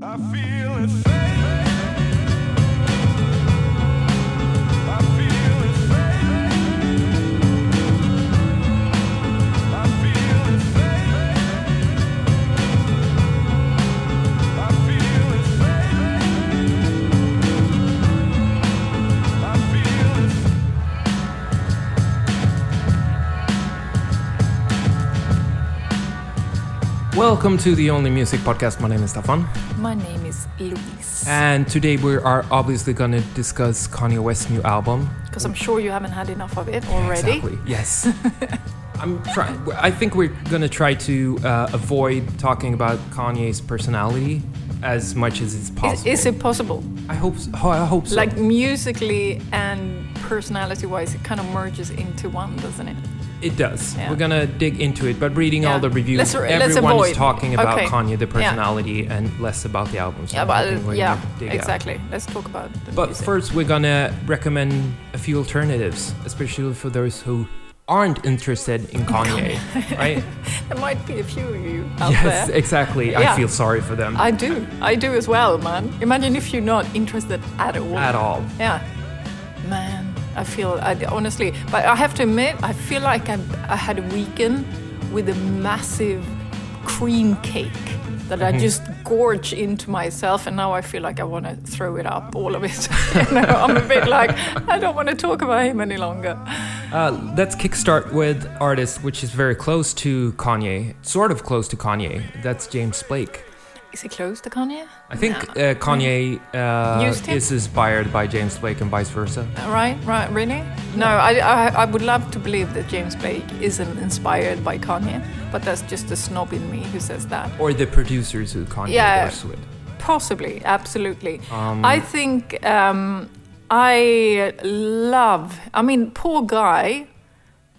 I feel it fading. Welcome to the Only Music Podcast. My name is Stefan, My name is Louise. and today we are obviously going to discuss Kanye West's new album. Because I'm sure you haven't had enough of it already. Exactly. Yes. I'm trying. I think we're going to try to uh, avoid talking about Kanye's personality as much as it's possible. is it possible? I hope. So. I hope so. Like musically and personality wise, it kind of merges into one, doesn't it? It does. Yeah. We're gonna dig into it, but reading all the reviews, Let's- let's everyone is talking about Okay. Kanye, the Yeah. personality, and less about the album. So Yeah, but yeah, gonna out. exactly. Let's talk about the But music. first, we're gonna recommend a few alternatives, especially for those who aren't interested in Kanye, right? there might be a few of you out yes, there. exactly. I feel sorry for them I do. I do as well, man. Imagine if you're not interested at all. at all. Yeah. Man, I feel, I, honestly, but I have to admit, I feel like I, I had a weekend with a massive cream cake that Mm-hmm. I just gorge into myself, and now I feel like I want to throw it up, all of it. you know, I'm a bit like, I don't want to talk about him any longer. Uh, let's kickstart with artist which is very close to Kanye, sort of close to Kanye. That's James Blake. Is he close to Kanye? I think uh, Kanye uh, is inspired by James Blake and vice versa. Right, right, really? No, I, I, I would love to believe that James Blake isn't inspired by Kanye, but that's just a snob in me who says that. Or the producers who Kanye Yeah. works with. Possibly, absolutely. Um, I think um, I love. I mean, poor guy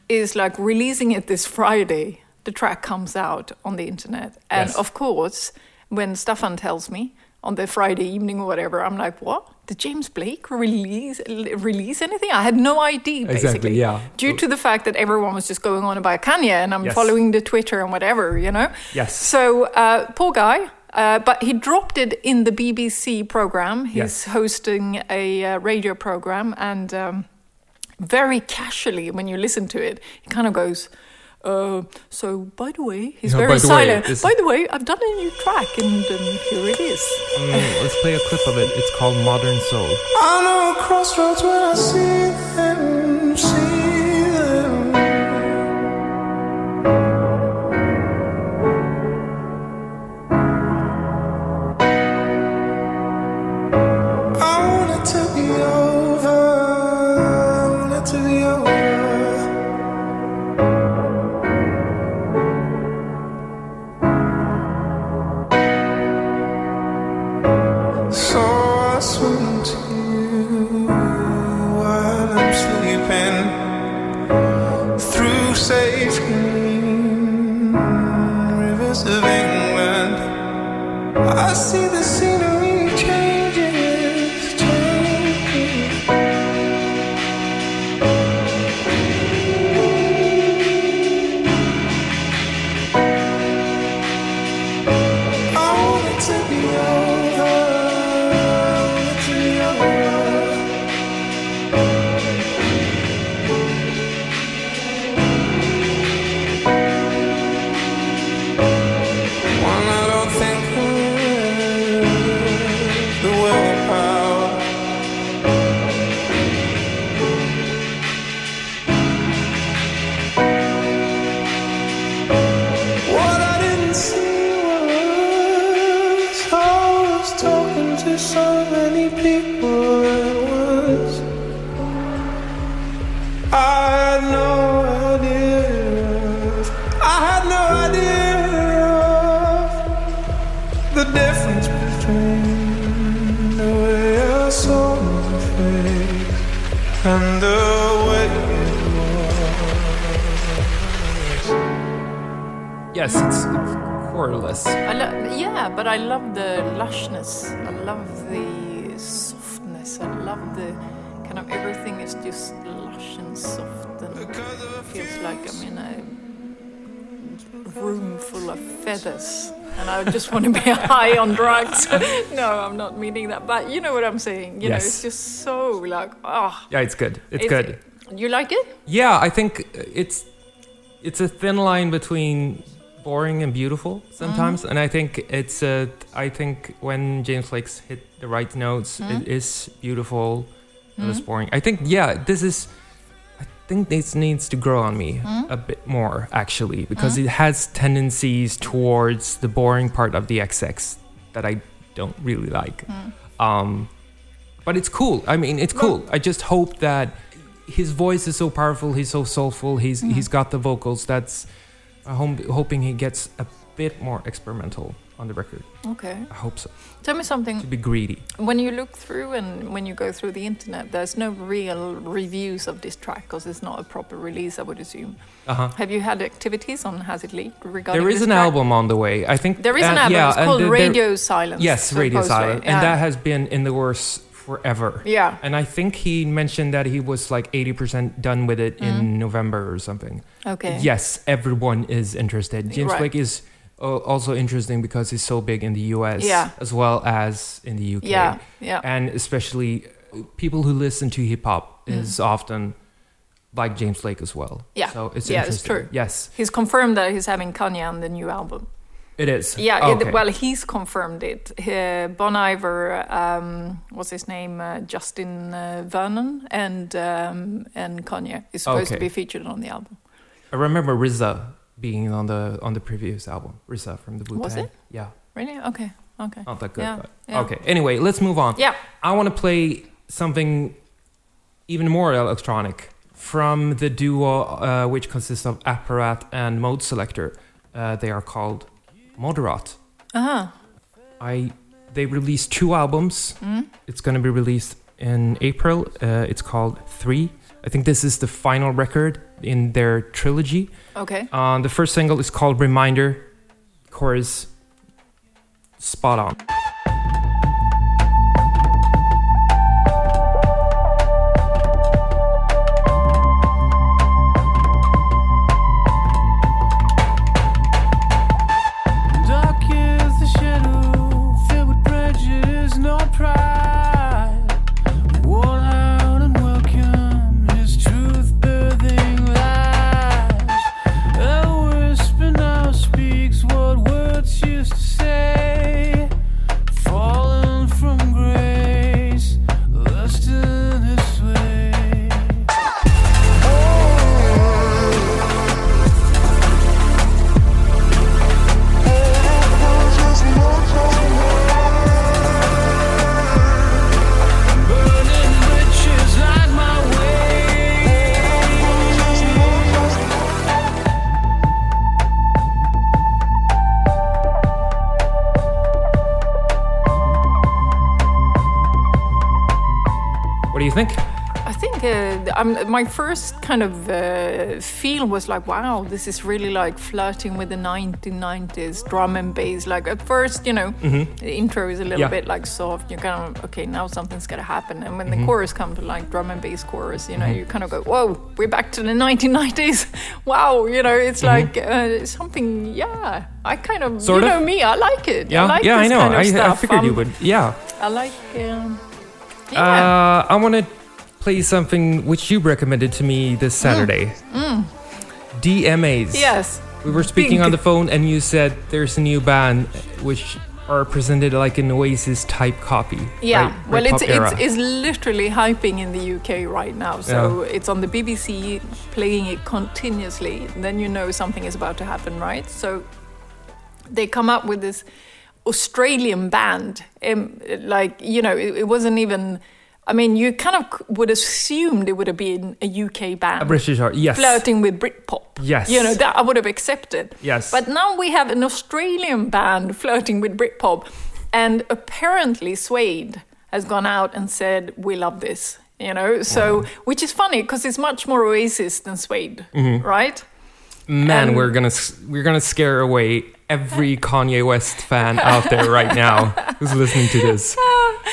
is like releasing it this Friday. The track comes out on the internet, and Yes. of course, when Stefan tells me on the Friday evening or whatever, I'm like, "What? Did James Blake release release anything? I had no idea." Basically, Exactly, yeah. Due to the fact that everyone was just going on about Kanye, and I'm Yes. following the Twitter and whatever, you know. Yes. So uh, poor guy, uh, but he dropped it in the BBC program. He's Yes. hosting a uh, radio program, and um, very casually, when you listen to it, he kind of goes. Uh, so, by the way, he's Yeah, very by the way, silent. by the way, I've done a new track, and um, here it is. Mm, let's play a clip of it. It's called Modern Soul. I know crossroads when I see them, see Yes, it's, it's chorless. I lo- yeah, but I love the lushness. I love the softness. I love the kind of everything is just lush and soft and feels like I'm in a room full of feathers. and I just want to be high on drugs. no, I'm not meaning that, but you know what I'm saying. You know, it's just so like, oh, Yeah, it's good. It's Is good. you like it? Yeah, I think it's it's a thin line between boring and beautiful sometimes, mm. and I think it's uh, I think when James Blake's hit the right notes, it mm. is beautiful. It is mm. boring. I think yeah, this is. I think this needs to grow on me a bit more actually because it has tendencies towards the boring part of the XX that I don't really like. Um, but it's cool. I mean, it's cool. I just hope that his voice is so powerful. He's so soulful. He's mm-hmm. he's got the vocals. That's I'm hoping he gets a bit more experimental on the record. Okay. I hope so. Tell me something. To be greedy. When you look through and when you go through the internet, there's no real reviews of this track because it's not a proper release, I would assume. Uh huh. Have you had activities on Has It Leaked regarding There is an track? album on the way. I think There is an uh, album. yeah, it's called the- there- Radio Silence. Yes, Radio supposedly. Silent, Yeah. and that has been in the works forever. yeah. And I think he mentioned that he was like 80% done with it Mm-hmm. in November or something. Okay. Yes, everyone is interested. James Right. Blake is uh, also interesting because he's so big in the US Yeah. as well as in the UK. Yeah. Yeah. And especially uh, people who listen to hip hop Mm. is often like James Blake as well. Yeah. So it's Yeah, it's true. Yes, He's confirmed that he's having Kanye on the new album. It is. Yeah, Okay. it, well, he's confirmed it. Uh, bon Iver, um, what's his name, uh, Justin uh, Vernon, and um, and Kanye is supposed to be featured on the album. I remember RZA being on the on the previous album. RZA from the Wu Was it? Yeah, Really? Okay. Okay. not that good. Yeah, But yeah. Okay. Anyway, let's move on. Yeah. I want to play something even more electronic from the duo, uh, which consists of Apparat and Modeselektor. Uh, they are called Moderat. Uh huh. I they released two albums. Mm. It's going to be released in April. Uh, it's called Three. I think this is the final record in their trilogy. Okay. Uh, the first single is called Reminder. Chorus, spot on. Think? I think uh, I'm, my first kind of uh, feel was like, wow, this is really like flirting with the 1990s drum and bass. Like at first, you know, the intro is a little Yeah. bit like soft. You're kind of okay, now something's gonna happen. And when the chorus comes to like drum and bass chorus, you know, you kind of go, whoa, we're back to the 1990s. wow, you know, it's like uh, something. Yeah, I kind of, Sort you of? know me, I like it. Yeah, I like yeah, this I know. Kind of I, I figured you Um, would. Yeah. I like. Um, yeah. Uh, I want to play something which you recommended to me this Saturday. DMAs. Mm. yes. We were speaking on the phone, and you said there's a new band which are presented like an Oasis type copy. Yeah, right? well, it's, it's it's literally hyping in the UK right now. So it's on the BBC, playing it continuously. Then you know something is about to happen, right? So they come up with this Australian band, um, like you know, it, it wasn't even. I mean, you kind of would assume it would have been a UK band a British art. Yes. flirting with Britpop. Yes. You know, that I would have accepted. Yes. But now we have an Australian band flirting with Britpop, and apparently Suede has gone out and said, We love this. You know, so which is funny because it's much more Oasis than Suede, Mm-hmm. right? Man, Um, we're gonna we're gonna scare away every Kanye West fan out there right now who's listening to this.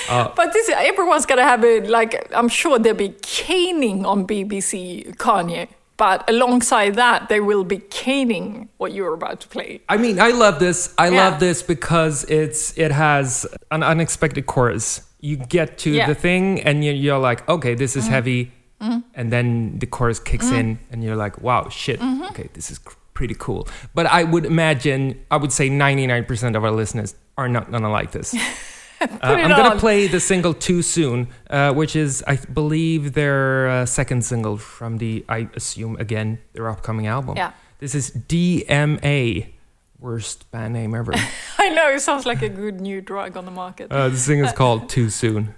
Uh, But this everyone's gonna have it. like. I'm sure they'll be caning on BBC Kanye. but alongside that, they will be caning what you're about to play. I mean, I love this. I Yeah. love this because it's it has an unexpected chorus. You get to Yeah. Mm-hmm. the thing and you, you're like, okay, this is heavy, and then the chorus kicks in, and you're like, wow, shit, Mm-hmm. okay, this is pretty cool. But I would imagine, I would say, 99% of our listeners are not gonna like this. Uh, it I'm gonna play the single "Too Soon," uh, which is, I believe, their uh, second single from the, I assume, again, their upcoming album. Yeah. This is DMA, worst band name ever. I know it sounds like a good new drug on the market. Uh, the sing is called "Too Soon."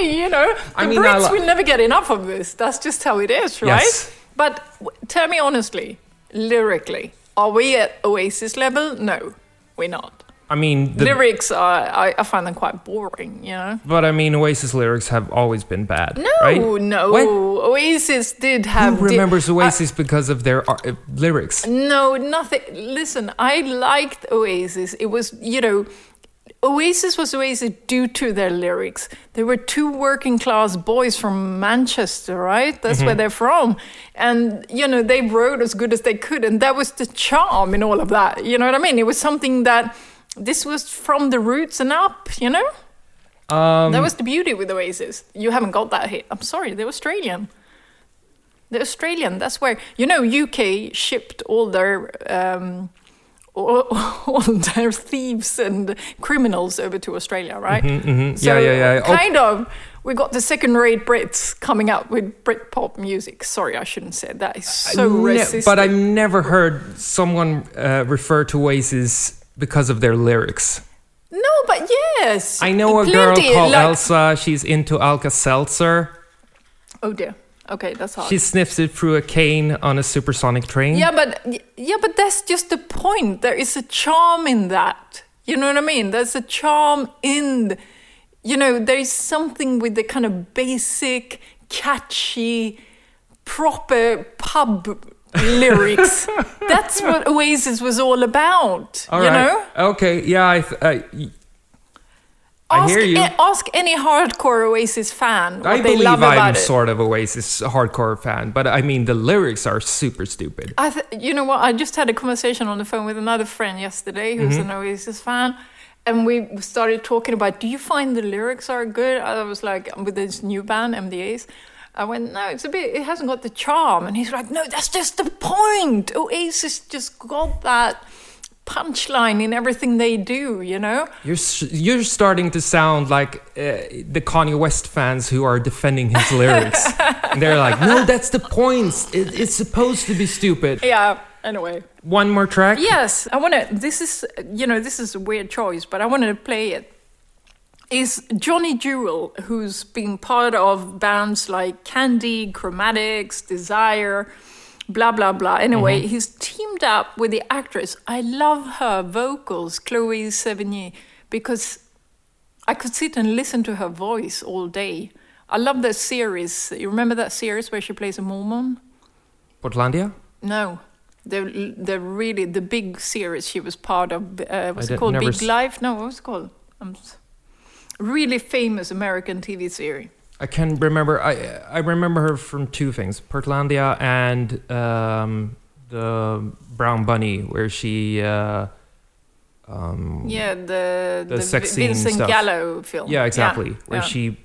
You know, the I mean, Brits will never get enough of this. That's just how it is, right? Yes. But w- tell me honestly, lyrically, are we at Oasis level? No, we're not. I mean, the, Lyrics are, I, I find them quite boring, you know? but I mean, Oasis lyrics have always been bad. No, right? no. What? Oasis did have. Who di- remembers I- Oasis because of their uh, lyrics? No, nothing. Listen, I liked Oasis. It was, you know, Oasis was Oasis due to their lyrics. They were two working class boys from Manchester, right? That's where they're from. And, you know, they wrote as good as they could. And that was the charm in all of that. You know what I mean? It was something that this was from the roots and up, you know? Um, That was the beauty with Oasis. You haven't got that hit. I'm sorry, they're Australian. They're Australian. That's where you know UK shipped all their um, all, their thieves and criminals over to Australia, right? mhm. So Yeah, yeah, yeah. Oh. Kind of. We got the second-rate Brits coming out with Britpop music. Sorry, I shouldn't say that. It's so ne- racist. but I've never heard someone uh, refer to Oasis because of their lyrics. no, but yes. I know a girl Plenty, called like- Elsa. She's into Alka Seltzer. Oh dear. Okay, that's hard. She sniffs it through a cane on a supersonic train. Yeah, but yeah, but that's just the point. There is a charm in that. You know what I mean? There's a charm in, the- you know, there is something with the kind of basic, catchy, proper pub lyrics. That's what Oasis was all about. All you right. know, Okay. Yeah. I. Th- uh, I y- I ask, hear you. ask any hardcore Oasis fan what I they believe love I'm about it. sort of Oasis hardcore fan, but I mean the lyrics are super stupid. I th- you know what? I just had a conversation on the phone with another friend yesterday who's Mm-hmm. an Oasis fan, and we started talking about. Do you find the lyrics are good? I was like, with this new band, MDAs. I went, no, it's a bit. It hasn't got the charm, and he's like, no, that's just the point. Oasis just got that punchline in everything they do. You know? You're you're starting to sound like uh, the Kanye West fans who are defending his lyrics. and they're like, no, that's the point. It, it's supposed to be stupid. Yeah. Anyway. One more track. Yes, I want to. This is, you know, this is a weird choice, but I wanted to play it. Is Johnny Jewel, who's been part of bands like Candy, Chromatics, Desire, blah, blah, blah. Anyway, he's teamed up with the actress. I love her vocals, Chloe Sevigny, because I could sit and listen to her voice all day. I love that series. You remember that series where she plays a Mormon? Portlandia. No, the the really the big series she was part of. Uh, what's I it called? Big s- Life? No, what was it called? Um, really famous American TV series. I can remember. I I remember her from two things: Portlandia and um, the Brown Bunny, where she. Uh, um, Yeah, the The the, sex scene Vincent stuff. Gallo film. Yeah, exactly. Where yeah. she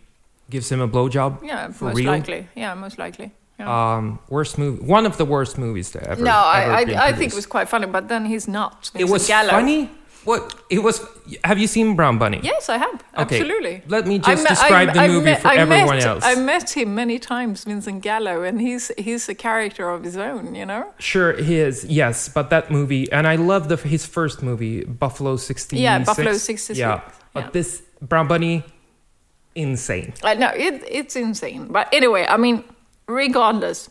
gives him a blowjob. Yeah, for most real? likely. Yeah, most likely. Yeah. Um, worst movie. One of the worst movies to ever. no, I, ever I, been I think it was quite funny, but then he's not. It Vincent was Gallo. funny. What it was? Have you seen Brown Bunny? Yes, I have. Okay, Absolutely. Let me just me- describe I- the I movie met- for I everyone met, else. I met him many times, Vincent Gallo, and he's he's a character of his own, you know. Sure, he is. Yes, but that movie, and I love the his first movie, Buffalo '66. Yeah, Buffalo 66, Yeah, but this Brown Bunny, insane. I know it, it's insane, but anyway, I mean, regardless,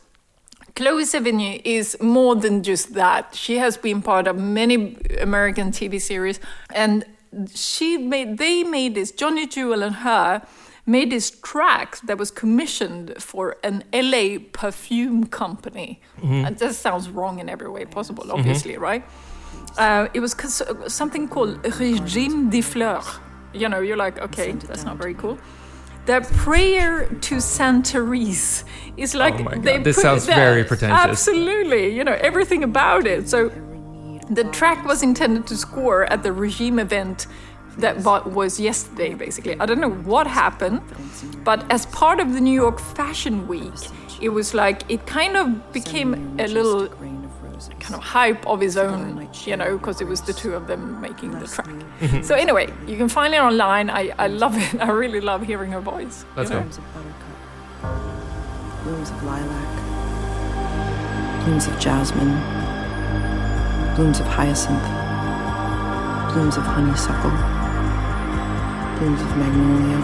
Chloe Sevigny is more than just that. She has been part of many American TV series, and she made they made this Johnny Jewel and her made this track that was commissioned for an LA perfume company. And that sounds wrong in every way possible, obviously, right? Uh, it was cons- something called Régime des Fleurs. You know, you're like, okay, that's not very cool. Their prayer to Santerise is oh like Oh my God, they this put sounds that- very pretentious. Absolutely, you know everything about it. So the track was intended to score at the regime event that was yesterday, basically. I don't know what happened, but as part of the New York Fashion Week, it was like it kind of became a little kind of hype of his own, you know, because it was the two of them making the track. Mm-hmm. So anyway, you can find it online. I, I love it. I really love hearing her voice. Let's you know? go. Blooms of buttercup, blooms of lilac, blooms of jasmine, blooms of hyacinth, blooms of honeysuckle, blooms of magnolia,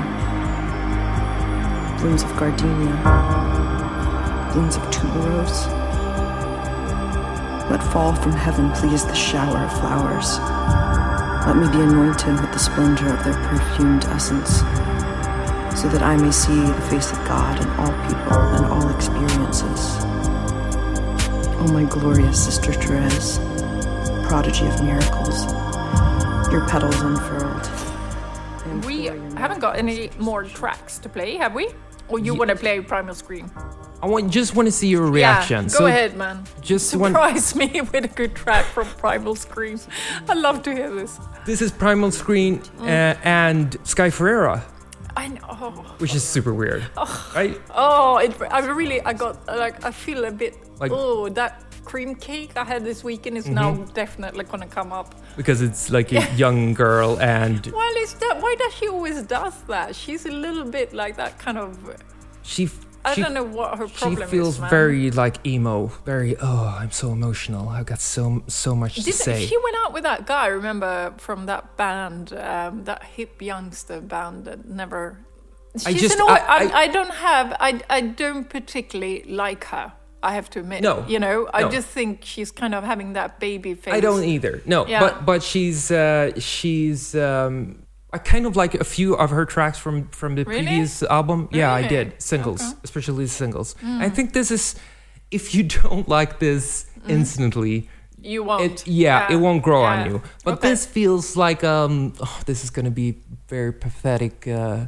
blooms of gardenia, blooms of tuberose. Let fall from heaven, please, the shower of flowers. Let me be anointed with the splendor of their perfumed essence so that I may see the face of God in all people and all experiences. Oh, my glorious Sister Therese, prodigy of miracles, your petals unfurled. We haven't got any more tracks to play, have we? Or you Ye- want to play Primal Scream? I want just want to see your reaction. Yeah, go so ahead, man. Just. Surprise me with a good track from Primal Scream. I love to hear this. This is Primal Scream Mm. uh, and Sky Ferreira, I know. which is super weird, right? Oh, it, I really, I got like, I feel a bit. Like- Mm-hmm. oh, that cream cake I had this weekend is now definitely gonna come up. Because it's like a young girl and Well, is that why does she always does that? She's a little bit like that kind of. she. I she don't know what her She feels is. very like emo, very oh, I'm so emotional. I've got so so much to Didn't, say. she went out with that guy, remember, from that band, um, that hip youngster band that never. I just- an, I- I, I- I, don't have, I, I don't particularly like her, I have to admit. No, You know, I no. just think she's kind of having that baby face. I don't either. No, Yeah. but but she's uh, she's um, I kind of like a few of her tracks from from the Really? previous album. Yeah, I did singles, Okay. Especially the singles. I think this is if you don't like this instantly. You won't. It, yeah, it won't grow Yeah. on you. But Okay. this feels like um, oh, this is gonna be very pathetic uh,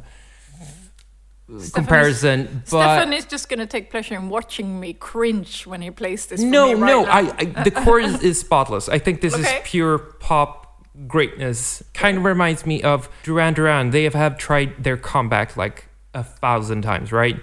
comparison. But Stefan is just going to take pleasure in watching me cringe when he plays this. For no, me right no, now. I, I the chorus is spotless. I think this Okay. is pure pop greatness. Kind of reminds me of Duran Duran. They have, have tried their comeback like a thousand times, right?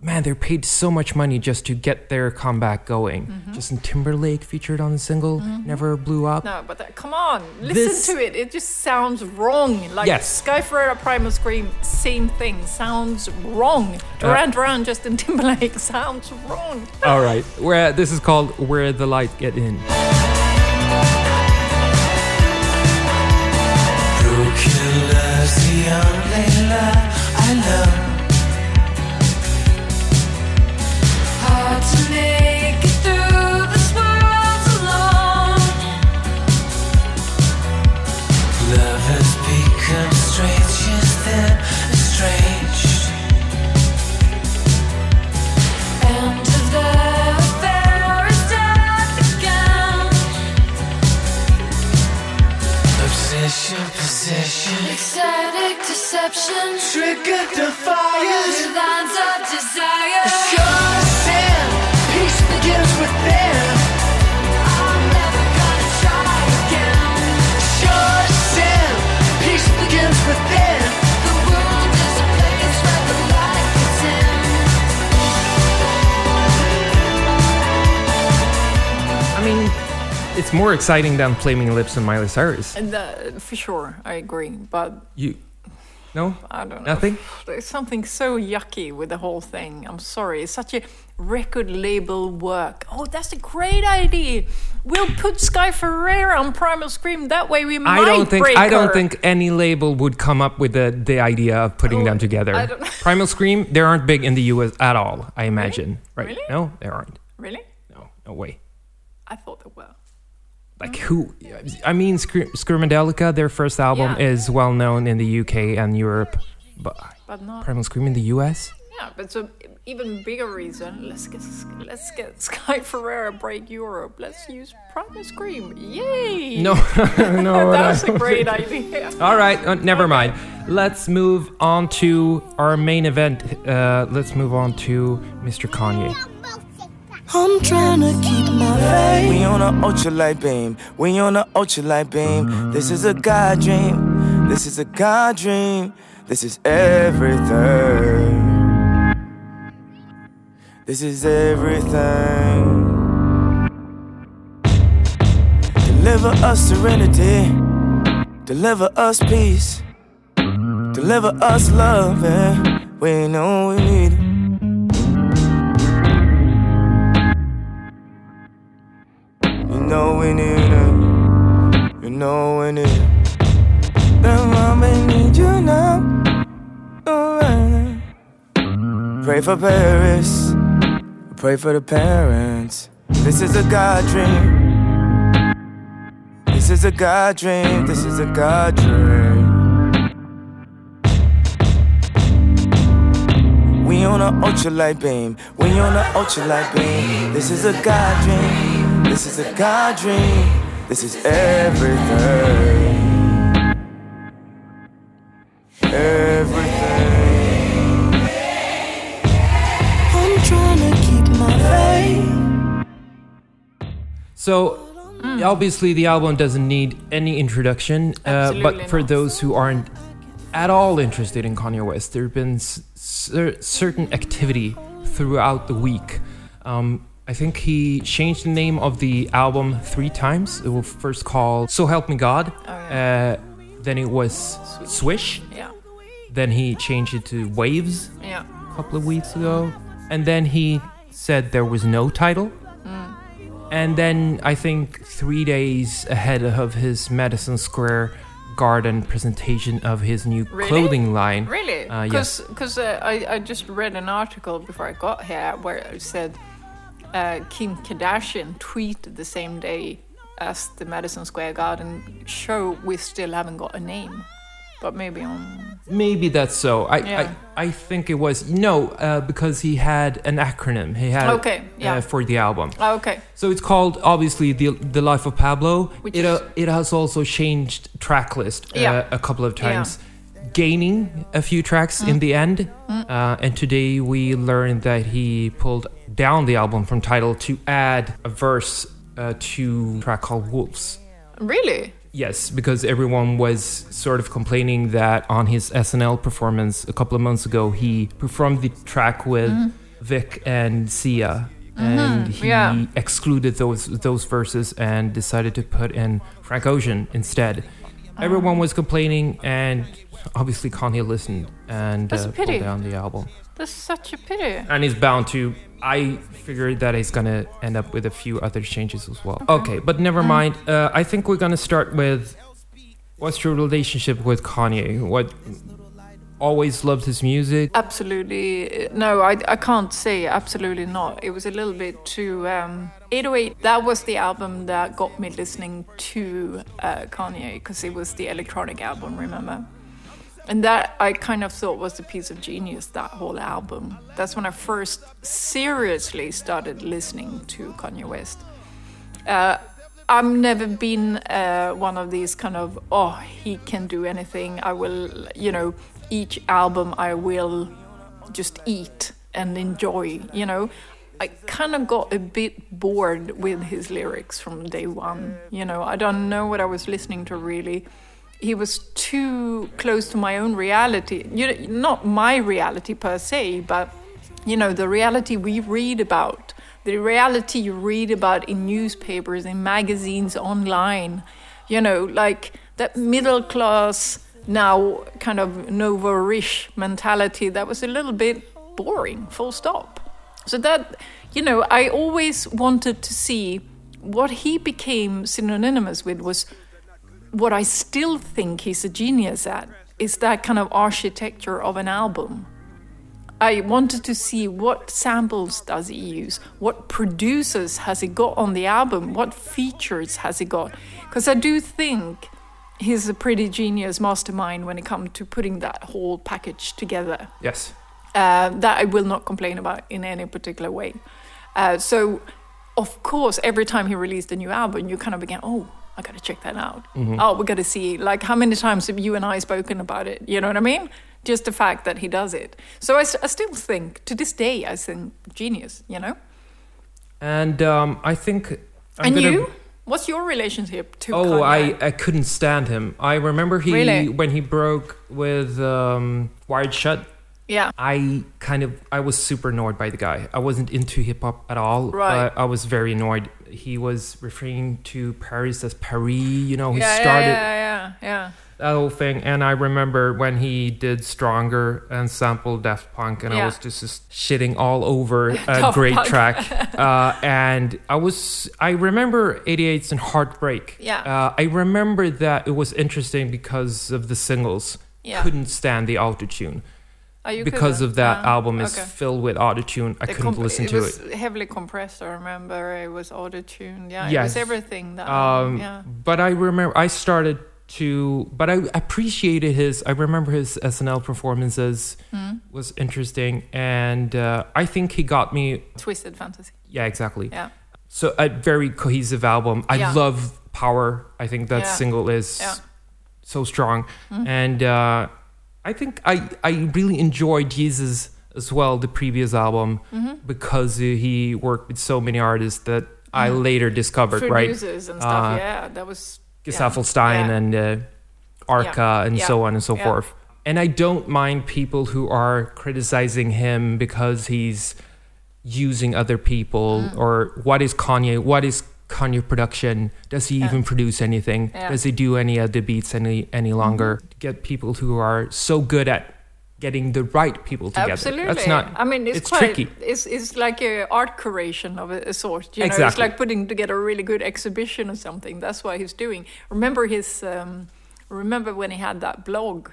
Man, they're paid so much money just to get their comeback going. Mm-hmm. Justin Timberlake featured on the single, never blew up. No, but that, come on, listen This- to it. It just sounds wrong. Like Yes. Sky Ferreira, Primal Scream, same thing. Sounds wrong. Duran Duran, Justin Timberlake sounds wrong. All right, where this is called "Where the Light Get In." Love's the only love I know. obsession. Ecstatic deception. Triggered defiance. Lines more exciting than Flaming Lips and Miley Cyrus. And the, for sure, I agree. But You, no, I don't know. nothing. There's something so yucky with the whole thing. I'm sorry. It's such a record label work. Oh, that's a great idea. We'll put Sky Ferreira on Primal Scream. That way we might I don't think I don't her. think any label would come up with the the idea of putting Oh, them together. I don't- Primal Scream, they aren't big in the U.S. at all. I imagine, right? Really? No, they aren't. Really? No, no way. I thought. Like who? I mean, Scr- Screamadelica, their first album Yeah. is well known in the UK and Europe, but But not. Primal Scream in the US. Yeah, but so even bigger reason. Let's get let's get Sky Ferreira break Europe. Let's use Primal Scream. Yay! No, no. That's no. a great idea. All right, uh, never mind. Let's move on to our main event. Uh, let's move on to Mr. Kanye. I'm trying to keep my faith. We on a ultralight beam. We on a ultralight beam. This is a God dream. This is a God dream. This is everything. This is everything. Deliver us serenity. Deliver us peace. Deliver us love. And we know we need it. We need it. You know we need it. The mama need you now. Pray for Paris. Pray for the parents. This is a God dream. This is a God dream. This is a God dream. We on a ultralight beam. We on a ultralight beam. This is a God dream. This is a God dream. This is everything. Everything. I'm trying to keep my faith. So, obviously, the album doesn't need any introduction. Uh, but for not. those who aren't at all interested in Kanye West, there have been s- cer- certain activity throughout the week. Um, I think he changed the name of the album three times. It was first called "So Help Me God," Oh, yeah. uh, then it was "Swish," yeah, then he changed it to "Waves" yeah. a couple of weeks ago, and then he said there was no title. Mm. And then I think three days ahead of his Madison Square Garden presentation of his new Really? clothing line. Really? Uh, yes. Because uh, I, I just read an article before I got here where it said uh, Kim Kardashian tweeted the same day as the Madison Square Garden show, we still haven't got a name. But maybe on. Maybe that's so. I Yeah. I, I think it was no uh, because he had an acronym. He had Okay, yeah. uh, for the album. Oh, okay. So it's called obviously the the life of Pablo. Which it is- uh, it has also changed track list uh, Yeah. a couple of times, gaining a few tracks Mm. in the end. Uh, and today we learned that he pulled down the album from Tidal to add a verse uh, to a track called Wolves. Really? Yes, because everyone was sort of complaining that on his SNL performance a couple of months ago, he performed the track with Vic and Sia, and he yeah. excluded those those verses and decided to put in Frank Ocean instead. Everyone was complaining, and obviously Kanye listened and That's uh, pulled down the album. That's such a pity. And he's bound to. I figured that he's gonna end up with a few other changes as well. Okay, but never mind. Uh, I think we're gonna start with what's your relationship with Kanye? What always loved his music? Absolutely. No, I, I can't say absolutely not. It was a little bit too. Um, 808, that was the album that got me listening to uh, Kanye because it was the electronic album, remember? And that I kind of thought was a piece of genius, that whole album. That's when I first seriously started listening to Kanye West. Uh, I've never been uh, one of these kind of oh he can do anything. I will you know each album I will just eat and enjoy. You know, I kind of got a bit bored with his lyrics from day one. You know, I don't know what I was listening to really. He was too close to my own reality. You not my reality per se, but you know the reality we read about the reality you read about in newspapers in magazines online you know like that middle class now kind of novo rich mentality that was a little bit boring full stop so that you know i always wanted to see what he became synonymous with was what i still think he's a genius at is that kind of architecture of an album I wanted to see what samples does he use, what producers has he got on the album, what features has he got, because I do think he's a pretty genius mastermind when it comes to putting that whole package together. Yes. Uh, that I will not complain about in any particular way. Uh, so, of course, every time he released a new album, you kind of began, oh, I gotta check that out. Oh, we gotta see. Like, how many times have you and I spoken about it? You know what I mean? Just the fact that he does it. So I, I still think, to this day, I think genius. You know. And um, I think. I'm and gonna- you? What's your relationship to? Oh, Kanye? I, I couldn't stand him. I remember he Really? when he broke with um, Wired Shut. Yeah. I kind of I was super annoyed by the guy. I wasn't into hip hop at all. Right. I, I was very annoyed. He was referring to Paris as Paris. You know, he yeah, started yeah, yeah, yeah, that whole thing. And I remember when he did Stronger and sampled Daft Punk, and I was just, just shitting all over a great Punk. track. uh, and I was, I remember 808's and Heartbreak. Yeah. Uh, I remember that it was interesting because of the singles. Yeah. Couldn't stand the autotune. Oh, Because couldn't? of that Yeah, album is okay. filled with autotune. I The couldn't listen it to was it. heavily compressed. I remember it was auto tuned. Yeah, it Yes. was everything. That Um, yeah, But I remember I started to, but I appreciated his. I remember his SNL performances Hmm. was interesting, and uh, I think he got me. Twisted Fantasy. Yeah, exactly. Yeah, So a very cohesive album. I Yeah. love Power. I think that single is so strong, Mm-hmm. and uh, I think I I really enjoyed Yeezus as well, the previous album, Mm-hmm. because he worked with so many artists that I later discovered. Right, producers and stuff. Uh, yeah, that was yeah. Gesaffelstein Yeah. and uh, Arca and Yeah. so on and so Yeah. forth. And I don't mind people who are criticizing him because he's using other people Mm. or what is Kanye? What is Kanye production? Does he Yeah. even produce anything? Yeah. Mm-hmm. Does he do any of the beats any any longer? Get people who are so good at getting the right people together. Absolutely. That's not. I mean, it's, it's quite, tricky. It's it's like a art curation of a, a sort. You know, it's like putting together a really good exhibition or something. That's what he's doing. Remember his. Um, remember when he had that blog,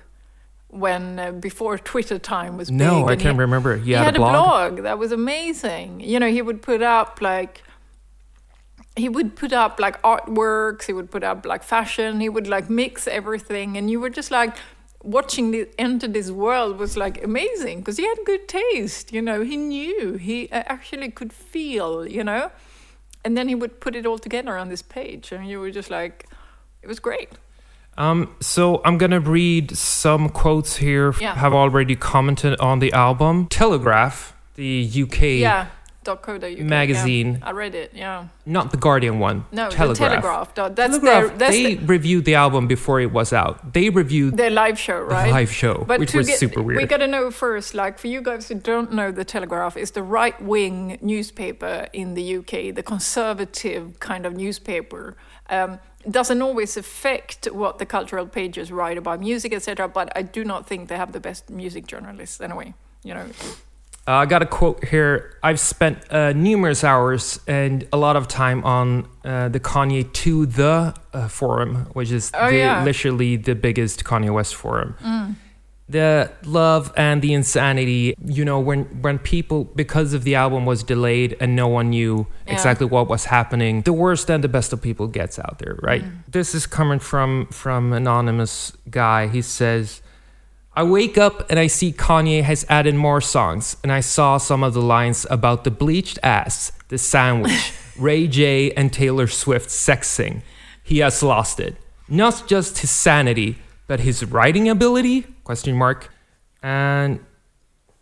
when uh, before Twitter time was no, big. No, I can't remember. He, He had, had a blog. that was amazing. You know, he would put up like. He would put up like artworks. He would put up like fashion. He would like mix everything, and you were just like watching the enter this world was like amazing because he had good taste. You know, he knew he uh, actually could feel. You know, and then he would put it all together on this page, and you were just like, it was great. Um, so I'm gonna read some quotes here. Yeah. Have already commented on the album. Telegraph, the UK, Yeah. Dot co. dot UK, yeah. Magazine. I read it. Yeah. not the Guardian one. No, Telegraph. the Telegraph. That's Telegraph, their that's they the, reviewed the album before it was out. They reviewed their live show, the right? live show, which to was get- super weird. We got to know first, like for you guys who don't know, the Telegraph is the right wing newspaper in the UK, the conservative kind of newspaper. Um, doesn't always affect what the cultural pages write about music, etc. But I do not think they have the best music journalists anyway. You know, Uh, I got a quote here. I've spent uh, numerous hours and a lot of time on uh, the KanyeToThe uh, forum, which is Oh, the, yeah. literally the biggest Kanye West forum. The love and the insanity, you know, when when people because of the album was delayed and no one knew Yeah. exactly what was happening, the worst and the best of people gets out there, right? This is coming from from anonymous guy. He says. I wake up and I see Kanye has added more songs, and I saw some of the lines about the bleached ass, the sandwich, Ray J and Taylor Swift sexing. He has lost it. Not just his sanity, but his writing ability? Question mark. And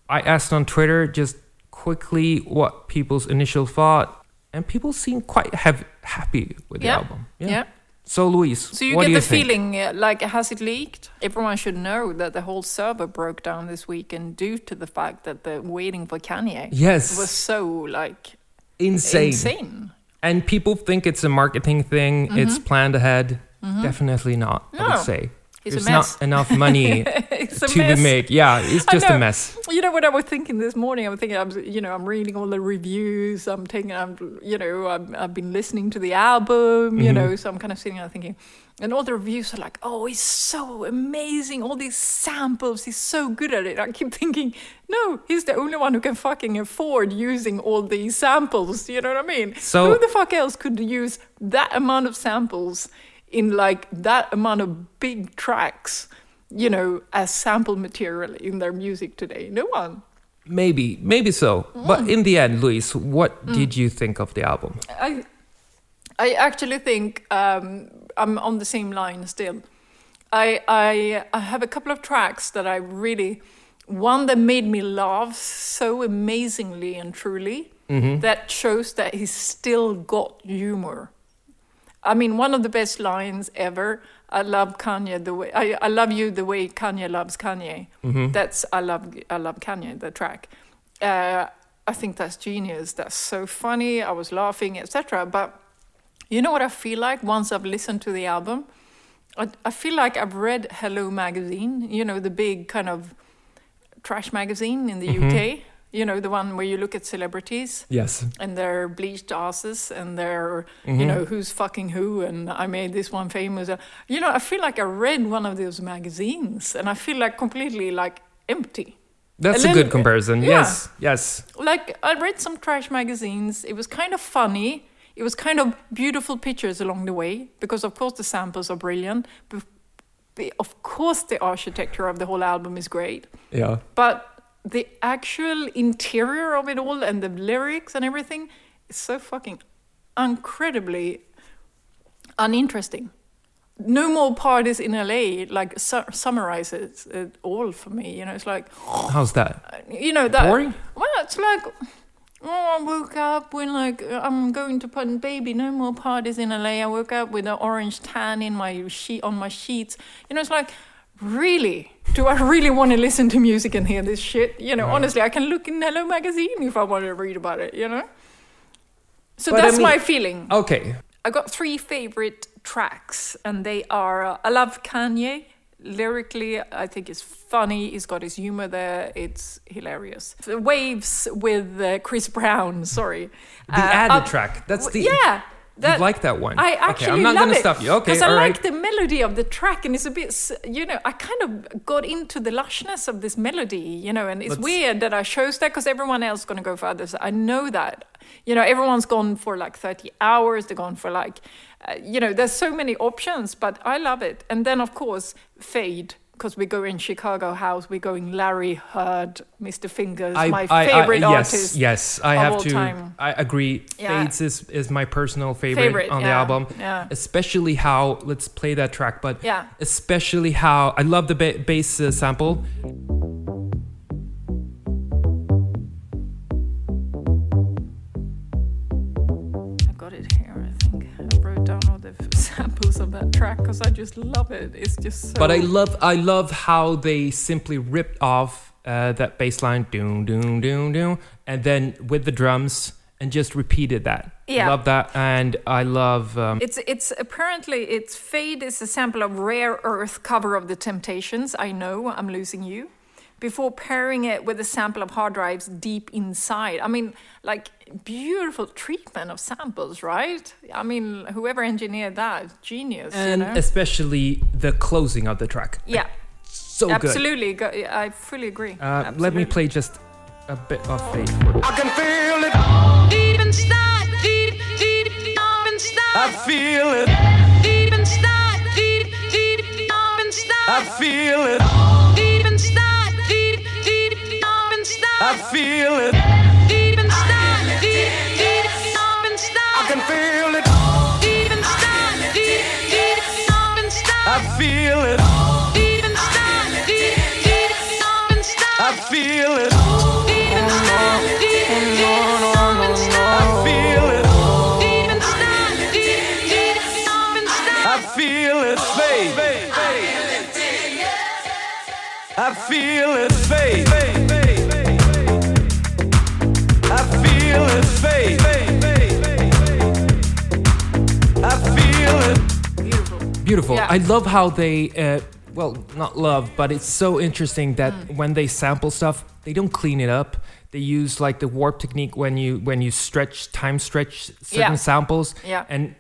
I asked on Twitter just quickly what people's initial thought, and people seem quite have, happy with the album. Yeah. So, Luis, So you get do the think? feeling uh, like has it leaked? Everyone should know that the whole server broke down this weekend due to the fact that the waiting for Kanye Yes. was so like insane. insane. And people think it's a marketing thing. It's planned ahead. Definitely not. I Mm-hmm. Would say It's a mess. not enough money to mess. be made. Yeah, it's just a mess. You know what I was thinking this morning? I was thinking, I'm, you know, I'm reading all the reviews. I'm taking, I'm, you know, I'm, I've been listening to the album. Mm-hmm. You know, so I'm kind of sitting there thinking, and all the reviews are like, "Oh, he's so amazing! All these samples, he's so good at it." I keep thinking, no, he's the only one who can fucking afford using all these samples. You know what I mean? So- who the fuck else could use that amount of samples in like that amount of big tracks? You know, as sample material in their music today. No one. Maybe, maybe so. Mm. But in the end, Luis, what did you think of the album? I I actually think um, I'm on the same line still. I, I I have a couple of tracks that I really one that made me laugh so amazingly and truly that shows that he's still got humor. I mean, one of the best lines ever. I love Kanye the way I, I love you the way Kanye loves Kanye. That's I love I love Kanye the track. Uh, I think that's genius. That's so funny. I was laughing, etc. But you know what I feel like once I've listened to the album? I, I feel like I've read Hello magazine. You know the big kind of trash magazine in the UK. You know the one where you look at celebrities Yes. and their bleached asses and their you know who's fucking who and I made this one famous. Uh, You know, I feel like I read one of those magazines and I feel like completely like empty. That's A good comparison. yeah. Yes, yes. Like I read some trash magazines. It was kind of funny. It was kind of beautiful pictures along the way because of course the samples are brilliant. Of course the architecture of the whole album is great. Yeah. But the actual interior of it all and the lyrics and everything is so fucking incredibly uninteresting. No more parties in LA like su- summarizes it all for me. You know, it's like How's that? you know that. Boring? Well, it's like oh, I woke up when like I'm going to put baby. No more parties in LA. I woke up with an orange tan in my sheet on my sheets. You know, it's like really. Do I really want to listen to music and hear this shit? You know, honestly, I can look in Hello magazine if I want to read about it. You know. So But I that's mean- my feeling. Okay. I got three favorite tracks, and they are uh, I love Kanye. Lyrically, I think it's funny. He's got his humor there. It's hilarious. The Waves with uh, Chris Brown. Sorry, The Uh, added up- track. That's the. yeah. You like that one? I Okay, actually I'm not love gonna it. stop you. Okay, because I all like the melody of the track, and it's a bit, you know, I kind of got into the lushness of this melody, you know, and it's Let's- weird that I chose that because everyone else is going to go for others. I know that, you know, everyone's gone for like 30 hours, they're gone for like, uh, you know, there's so many options, but I love it. And then, of course, Fade. Because we go in Chicago House, we're going Larry Heard, Mr. Fingers, my favorite yes, artist. Yes, I have to. time. I agree. Yeah. Fades is, is my personal favorite, Favorite, on the album. yeah. Especially how let's play that track, but Yeah. especially how I love the ba- bass uh, sample. That track because I just love it. It's just so. But I love I love how they simply ripped off uh, that bass line, doom doom doom doom, and then with the drums and just repeated that. Yeah. love that, and I love. Um, It's it's apparently it's Fade is a sample of Rare Earth cover of the Temptations. I know I'm losing you. Before pairing it with a sample of Hardrive's deep inside. I mean, like beautiful treatment of samples, right? I mean, whoever engineered that, genius. and you know? especially the closing of the track. yeah, So good. absolutely. I fully agree. Uh, let me play just a bit of Fade. I can feel it. Deep inside, deep, deep, deep inside. I feel it. Deep inside, deep, deep, deep inside. I feel it. Deep I feel it. Deep inside, deep, deep, deep inside. I can feel it. Deep inside, deep, deep, deep inside. I feel it. Deep inside, deep, deep, deep inside. I feel it. Deep inside, deep, deep, deep inside. I feel it. Deep inside, deep, deep, deep inside. I feel it, babe. I feel it. Beautiful. Yeah. I love how they, uh, well, not love, but it's so interesting that Mm. when they sample stuff, they don't clean it up. They use like the warp technique when you when you stretch time stretch certain Yeah. samples. Yeah. And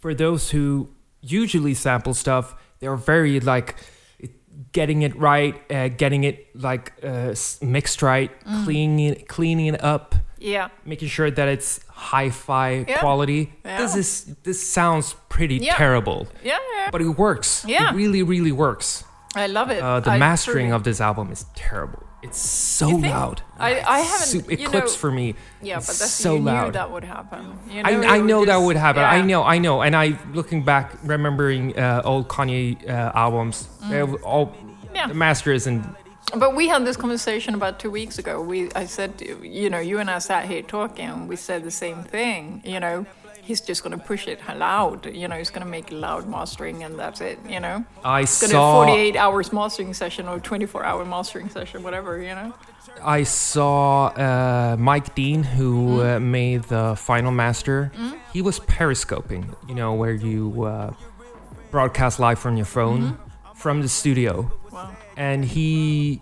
for those who usually sample stuff, they're very like getting it right, uh, getting it like uh, mixed right, Mm. cleaning it, cleaning it up, Yeah. making sure that it's hi-fi Yeah. quality. Yeah. This is this sounds pretty Yeah. terrible Yeah. yeah. but it works. Yeah. It really, really works. I love it. Uh, the I mastering truly- of this album is terrible. It's so loud. I- I haven't- you Eclipse know- for me. Yeah, it's but that's so you knew that would happen. You I, it I would know that would happen. I know, I know. And I, looking back, remembering uh, old Kanye uh, albums, they all Mm. Yeah. the masters and But we had this conversation about two weeks ago. We, I said, you know, you and I sat here talking, and we said the same thing. You know, he's just going to push it loud. You know, he's going to make loud mastering, and that's it. You know, I it's to saw 48 hours mastering session or 24 hour mastering session, whatever. You know. I saw uh, Mike Dean, who Mm. uh, made the final master. He was periscoping, you know, where you uh, broadcast live from your phone Mm-hmm. from the studio. And he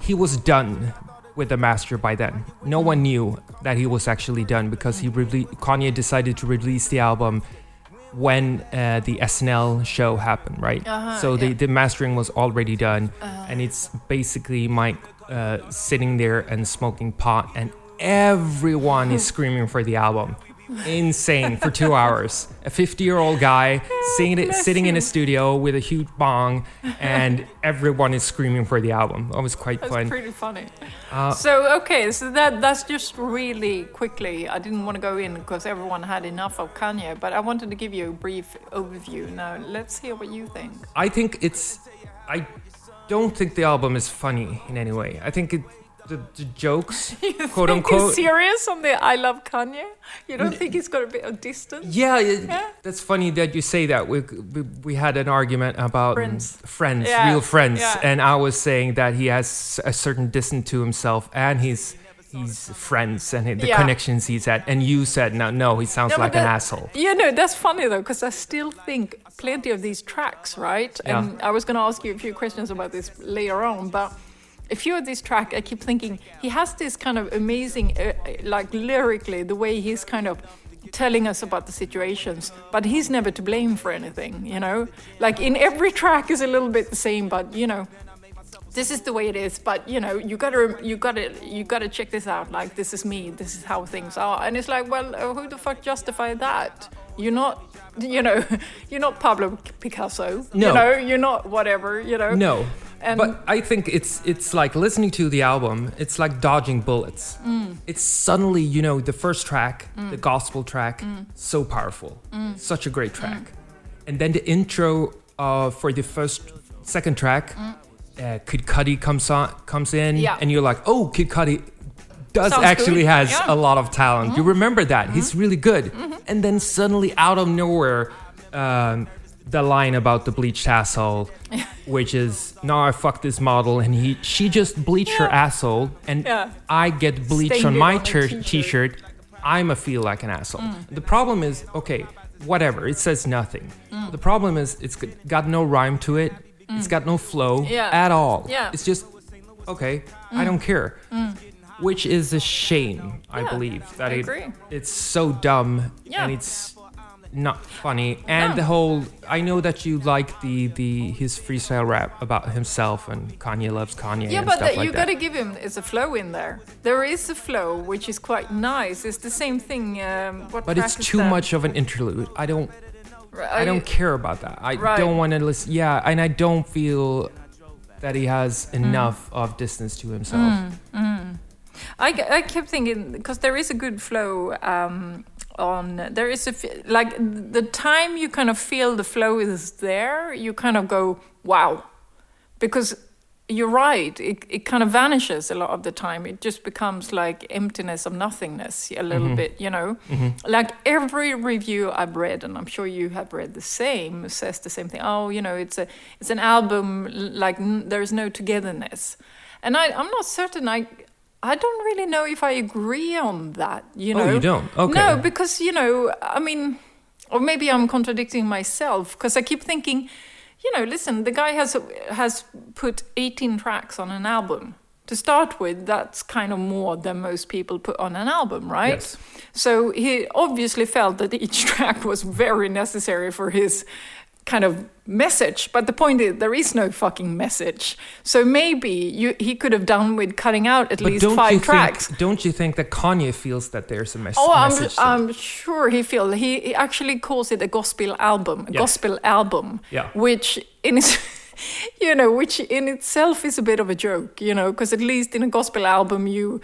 he was done with the master by then. No one knew that he was actually done because he rele- Kanye decided to release the album when uh, the SNL show happened, right? Uh-huh, so the, yeah. the mastering was already done, and it's basically Mike uh, sitting there and smoking pot, and everyone is screaming for the album. Insane for two hours. A 50 year old guy singing sitting in a studio with a huge bong, and everyone is screaming for the album. That was quite That's fun. pretty funny. Uh, so okay, so that that's just really quickly. I didn't want to go in because everyone had enough of Kanye, but I wanted to give you a brief overview. Now let's hear what you think. I think it's. I don't think the album is funny in any way. I think it, the, the jokes, quote Think he's unquote. serious on the I love Kanye? You don't think he's got a bit of distance? Yeah, Yeah. that's funny that you say that. We, we, we had an argument about Friends. friends, Yeah, real friends, yeah. and I was saying that he has a certain distance to himself and he's his friends and the Yeah. connections he's at. And you said no, no, he sounds No, but like an asshole. Yeah, no, that's funny though, because I still think plenty of these tracks, right? Yeah. And I was going to ask you a few questions about this later on, but a few of these tracks, I keep thinking he has this kind of amazing, uh, like lyrically, the way he's kind of telling us about the situations, but he's never to blame for anything, you know? Like in every track is a little bit the same, but you know, this is the way it is but you know you gotta you gotta you gotta check this out like this is me this is how things are and it's like well uh, who the fuck justify that you're not you know you're not pablo picasso No. you know you're not whatever you know No. And- but I think it's it's like listening to the album. It's like dodging bullets. Mm. It's suddenly you know the first track, the gospel track, Mm. so powerful, such a great track, and then the intro uh, for the first second track, uh, Kid Cudi comes on comes in, Mm. Yeah. and you're like, oh, Kid Cudi does Sounds actually good. has Yeah. Mm-hmm. a lot of talent. You remember that he's really good, and then suddenly out of nowhere. Um, the line about the bleached asshole, which is no, I fucked this model and he she just bleached her asshole and Yeah. I get bleached Stained on my ter- t-shirt. I'm a feel like an asshole. Mm. The problem is okay, whatever. It says nothing. The problem is it's got no rhyme to it. It's got no flow Mm. Yeah. at all. Yeah. It's just okay. I don't care. Which is a shame, I Mm. Yeah, believe that I it it's so dumb Yeah. and it's not funny. And No. the whole i know that you like the the his freestyle rap about himself and kanye loves kanye yeah and but that like you that. gotta give him is a flow in there. There is a flow which is quite nice. It's the same thing um, what but it's too that? much of an interlude. I don't Right, i don't care about that. I Right. don't want to listen yeah and i don't feel that he has Mm. enough of distance to himself. I, I kept thinking because there is a good flow um, on there is a like the time you kind of feel the flow is there, you kind of go wow, because you're right. It it kind of vanishes a lot of the time. It just becomes like emptiness of nothingness a little mm-hmm. bit, you know. Mm-hmm. Like every review I've read, and I'm sure you have read the same, says the same thing. Oh, you know, it's a it's an album like n- there's no togetherness, and I I'm not certain. I I don't really know if I agree on that. You Oh, know, you don't? Okay. No, because you know, I mean, or maybe I'm contradicting myself because I keep thinking, you know, listen, the guy has has put 18 tracks on an album. To start with, that's kind of more than most people put on an album, right? Yes. So he obviously felt that each track was very necessary for his kind of message. But the point is, there is no fucking message. So maybe you, he could have done with cutting out at But least don't five you tracks. think? Don't you think that Kanye feels that there's a mes- Oh, I'm, message? there? I'm sure he feels. He, he actually calls it a gospel album, a Yes. gospel album, Yeah. which in its, you know, which in itself is a bit of a joke, you know, because at least in a gospel album you,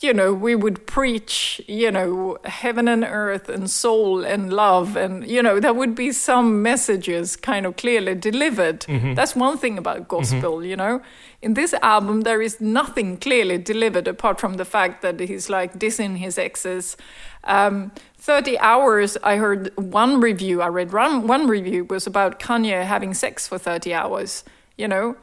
you know, we would preach, you know, heaven and earth and soul and love, and you know, there would be some messages kind of clearly delivered. Mm-hmm. That's one thing about gospel, you know. In this album, there is nothing clearly delivered apart from the fact that he's like dissing his exes. Um, 30 hours, I heard one review, I read one, one review was about Kanye having sex for 30 hours, you know.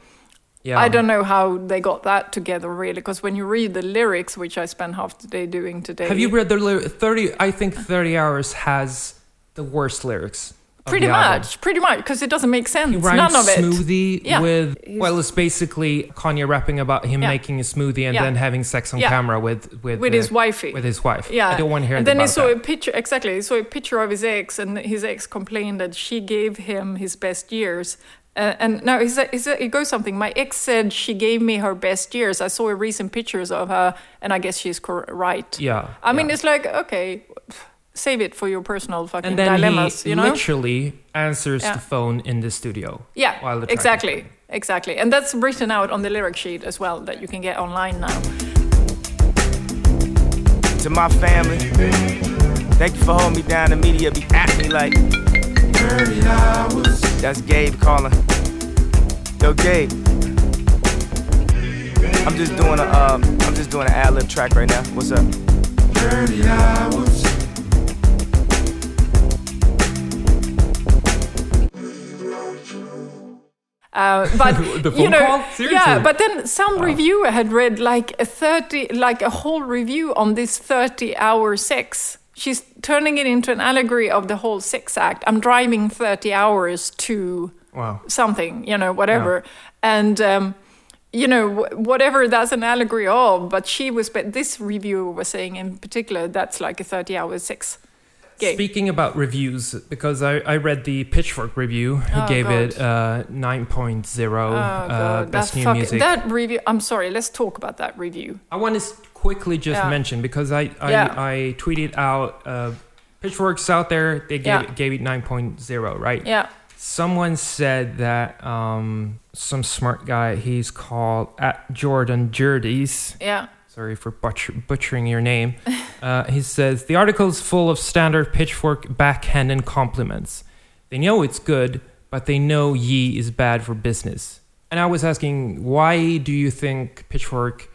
Yeah. I don't know how they got that together really, because when you read the lyrics, which I spent half the day doing today. Have you read the ly- 30? I think 30 Hours has the worst lyrics. Pretty the album. much, pretty much, because it doesn't make sense. He rhymes None of it. smoothie Yeah. with He's- well, it's basically Kanye rapping about him Yeah. making a smoothie and Yeah. then having sex on camera with with With uh, his wifey. With his wife. Yeah, I don't want to hear And then he saw that. a picture. Exactly, he saw a picture of his ex, and his ex complained that she gave him his best years. Uh, and now he said, he said, it goes something. My ex said she gave me her best years. I saw recent pictures of her, and I guess she's cor- right. yeah. I mean, it's like okay, save it for your personal fucking and then dilemmas. he you know? literally answers Yeah. the phone in the studio. Yeah, while the exactly, exactly, and that's written out on the lyric sheet as well that you can get online now. to my family. Thank you for holding me down. The media be at me like. That's Gabe calling. Yo, Gabe. I'm just doing a um, I'm just doing an ad lib track right now. What's up? Uh, but The phone you know, call? Seriously? yeah. But then some reviewer had read like a thirty, like a whole review on this thirty-hour sex. She's turning it into an allegory of the whole sex act. I'm driving thirty hours to Wow. something, you know, whatever, and. Um, you know, whatever that's an allegory of, but she was, but this reviewer was saying in particular that's like a 30 hour sex Speaking about reviews, because I, I read the Pitchfork review, who Oh, gave God. it uh, 9.0 Oh, uh, best that new music. That review, I'm sorry, let's talk about that review. I want to quickly just Yeah. mention because I I, Yeah. I tweeted out uh, Pitchforks out there. They gave Yeah. it, gave it 9.0, right? Yeah. Someone said that um, some smart guy, he's called at Jordan Jurdies. Yeah. Sorry for butcher- butchering your name. Uh, he says the article is full of standard pitchfork backhand and compliments. They know it's good, but they know Ye is bad for business. And I was asking, why do you think Pitchfork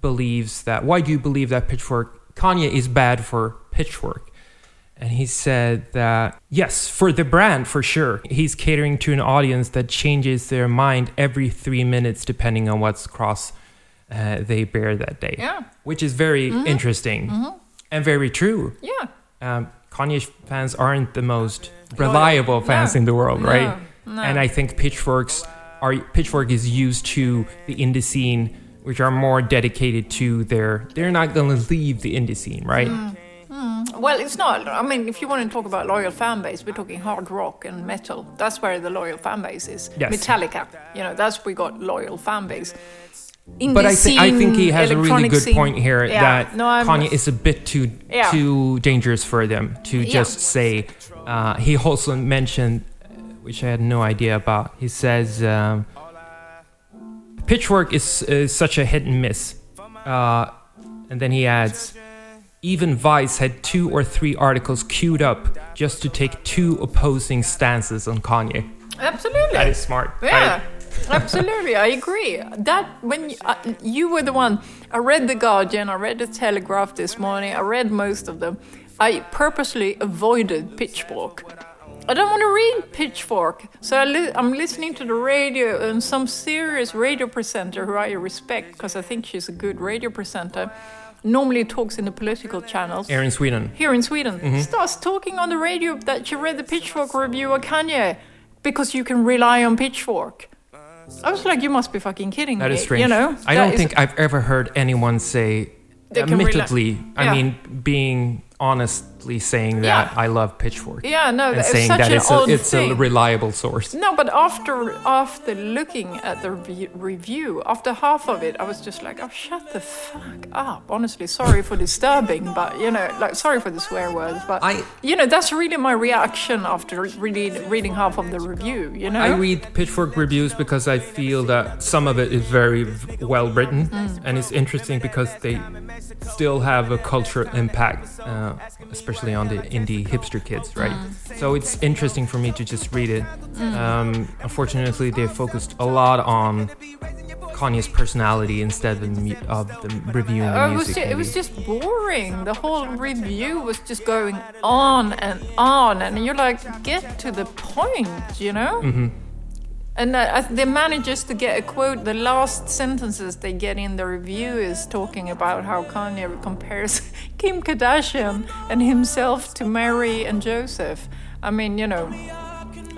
believes that? Why do you believe that Pitchfork Kanye is bad for Pitchfork? And he said that yes, for the brand for sure. He's catering to an audience that changes their mind every three minutes depending on what's cross uh, they bear that day. Yeah. Which is very interesting and very true. Yeah. Um, Kanye fans aren't the most reliable fans No. in the world, right? No. And I think pitchforks are pitchfork is used to the indie scene, which are more dedicated to their. They're not going to leave the indie scene, right? Mm. Well, it's not. I mean, if you want to talk about loyal fan base, we're talking hard rock and metal. That's where the loyal fan base is. Yes. Metallica, you know, that's we got loyal fan base. Indie But I think I think he has a really good scene- point here Yeah. that no, Kanye is a bit too Yeah. too dangerous for them to Yeah. just say. Uh, he also mentioned, uh, which I had no idea about. He says um, Pitchfork is, is such a hit and miss, uh, and then he adds, even Vice had two or three articles queued up just to take two opposing stances on Kanye. Absolutely. That is smart. Yeah, absolutely. I agree. That when you, uh, you were the one, I read the Guardian, I read the Telegraph this morning, I read most of them. I purposely avoided Pitchfork. I don't want to read Pitchfork, so I li- I'm listening to the radio and some serious radio presenter who I respect because I think she's a good radio presenter. Normally talks in the political channels Here in Sweden. here in Sweden Mm-hmm. starts talking on the radio that she read the Pitchfork review of Kanye because you can rely on Pitchfork. I was like, you must be fucking kidding That me. is strange. You know, I That don't think I've ever heard anyone say, They can rely- admittedly, I Yeah. mean, being honestly saying that Yeah. I love Pitchfork. Yeah, no, and it's saying such that an it's, a, it's a reliable source. No, but after after looking at the re- review, after half of it, I was just like, "Oh, shut the fuck up!" Honestly, sorry for disturbing, but you know, like, sorry for the swear words, but I- you know, that's really my reaction after reading reading half of the review. You know, I read Pitchfork reviews because I feel that some of it is very well written Mm. and it's interesting because they still have a cultural impact, uh, especially on the indie hipster kids, right? Mm. So it's interesting for me to just read it. Um, unfortunately, they focused a lot on Kanye's personality instead of the, mu- of the reviewing the Oh, it was, music. ju- it was just boring. The whole review was just going on and on, and you're like, get to the point, you know? Mm-hmm. And uh, I- they manages to get a quote. The last sentences they get in the review is talking about how Kanye compares Kim Kardashian and himself to Mary and Joseph. I mean, you know,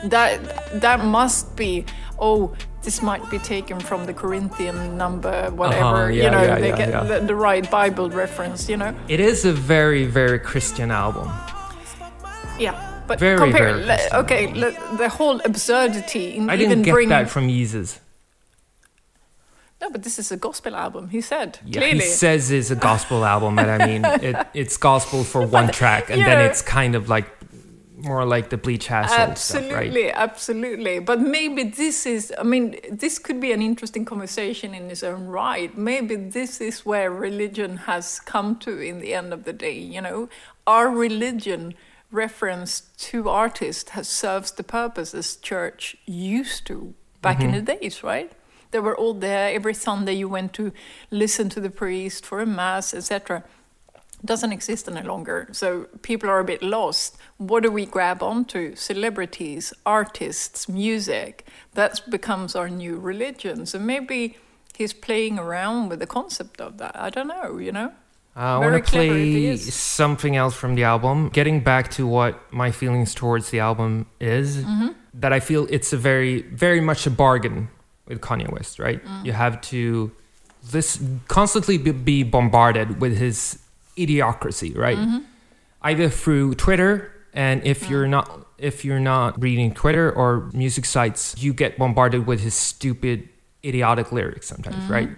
that that must be. Oh, this might be taken from the Corinthian number, whatever. Uh-huh, yeah, you know, yeah, they yeah, get yeah. The, the right Bible reference. You know, It is a very, very Christian album. yeah. But Very, compare, very le- okay, le- the whole absurdity in I even didn't get bringing. that from Yeezus. no, but this is a gospel album. He said Yeah, clearly. he says it's a gospel album, but I mean, it, it's gospel for one track, and you then it's kind of like more like the Bleach Asshole stuff, right? Absolutely, absolutely. But maybe this is, I mean, this could be an interesting conversation in its own right. Maybe this is where religion has come to in the end of the day. You know, our religion reference to artists has serves the purpose as church used to back in the mm-hmm. days, right? They were all there every Sunday. You went to listen to the priest for a mass, etc doesn't exist any longer. So people are a bit lost. What do we grab onto? Celebrities, artists, music. That becomes our new religion. So maybe he's playing around with the concept of that. I don't know, you know? I want to clever if he play something else from the album. Getting back to what my feelings towards the album is, Mm-hmm. that I feel it's a very, very much a bargain with Kanye West, right? Mm. You have to this constantly be, bombarded with his idiocracy, right? Mm-hmm. Either through Twitter, and Mm. if you're not if you're not reading Twitter or music sites, you get bombarded with his stupid, idiotic lyrics sometimes, Mm-hmm. right?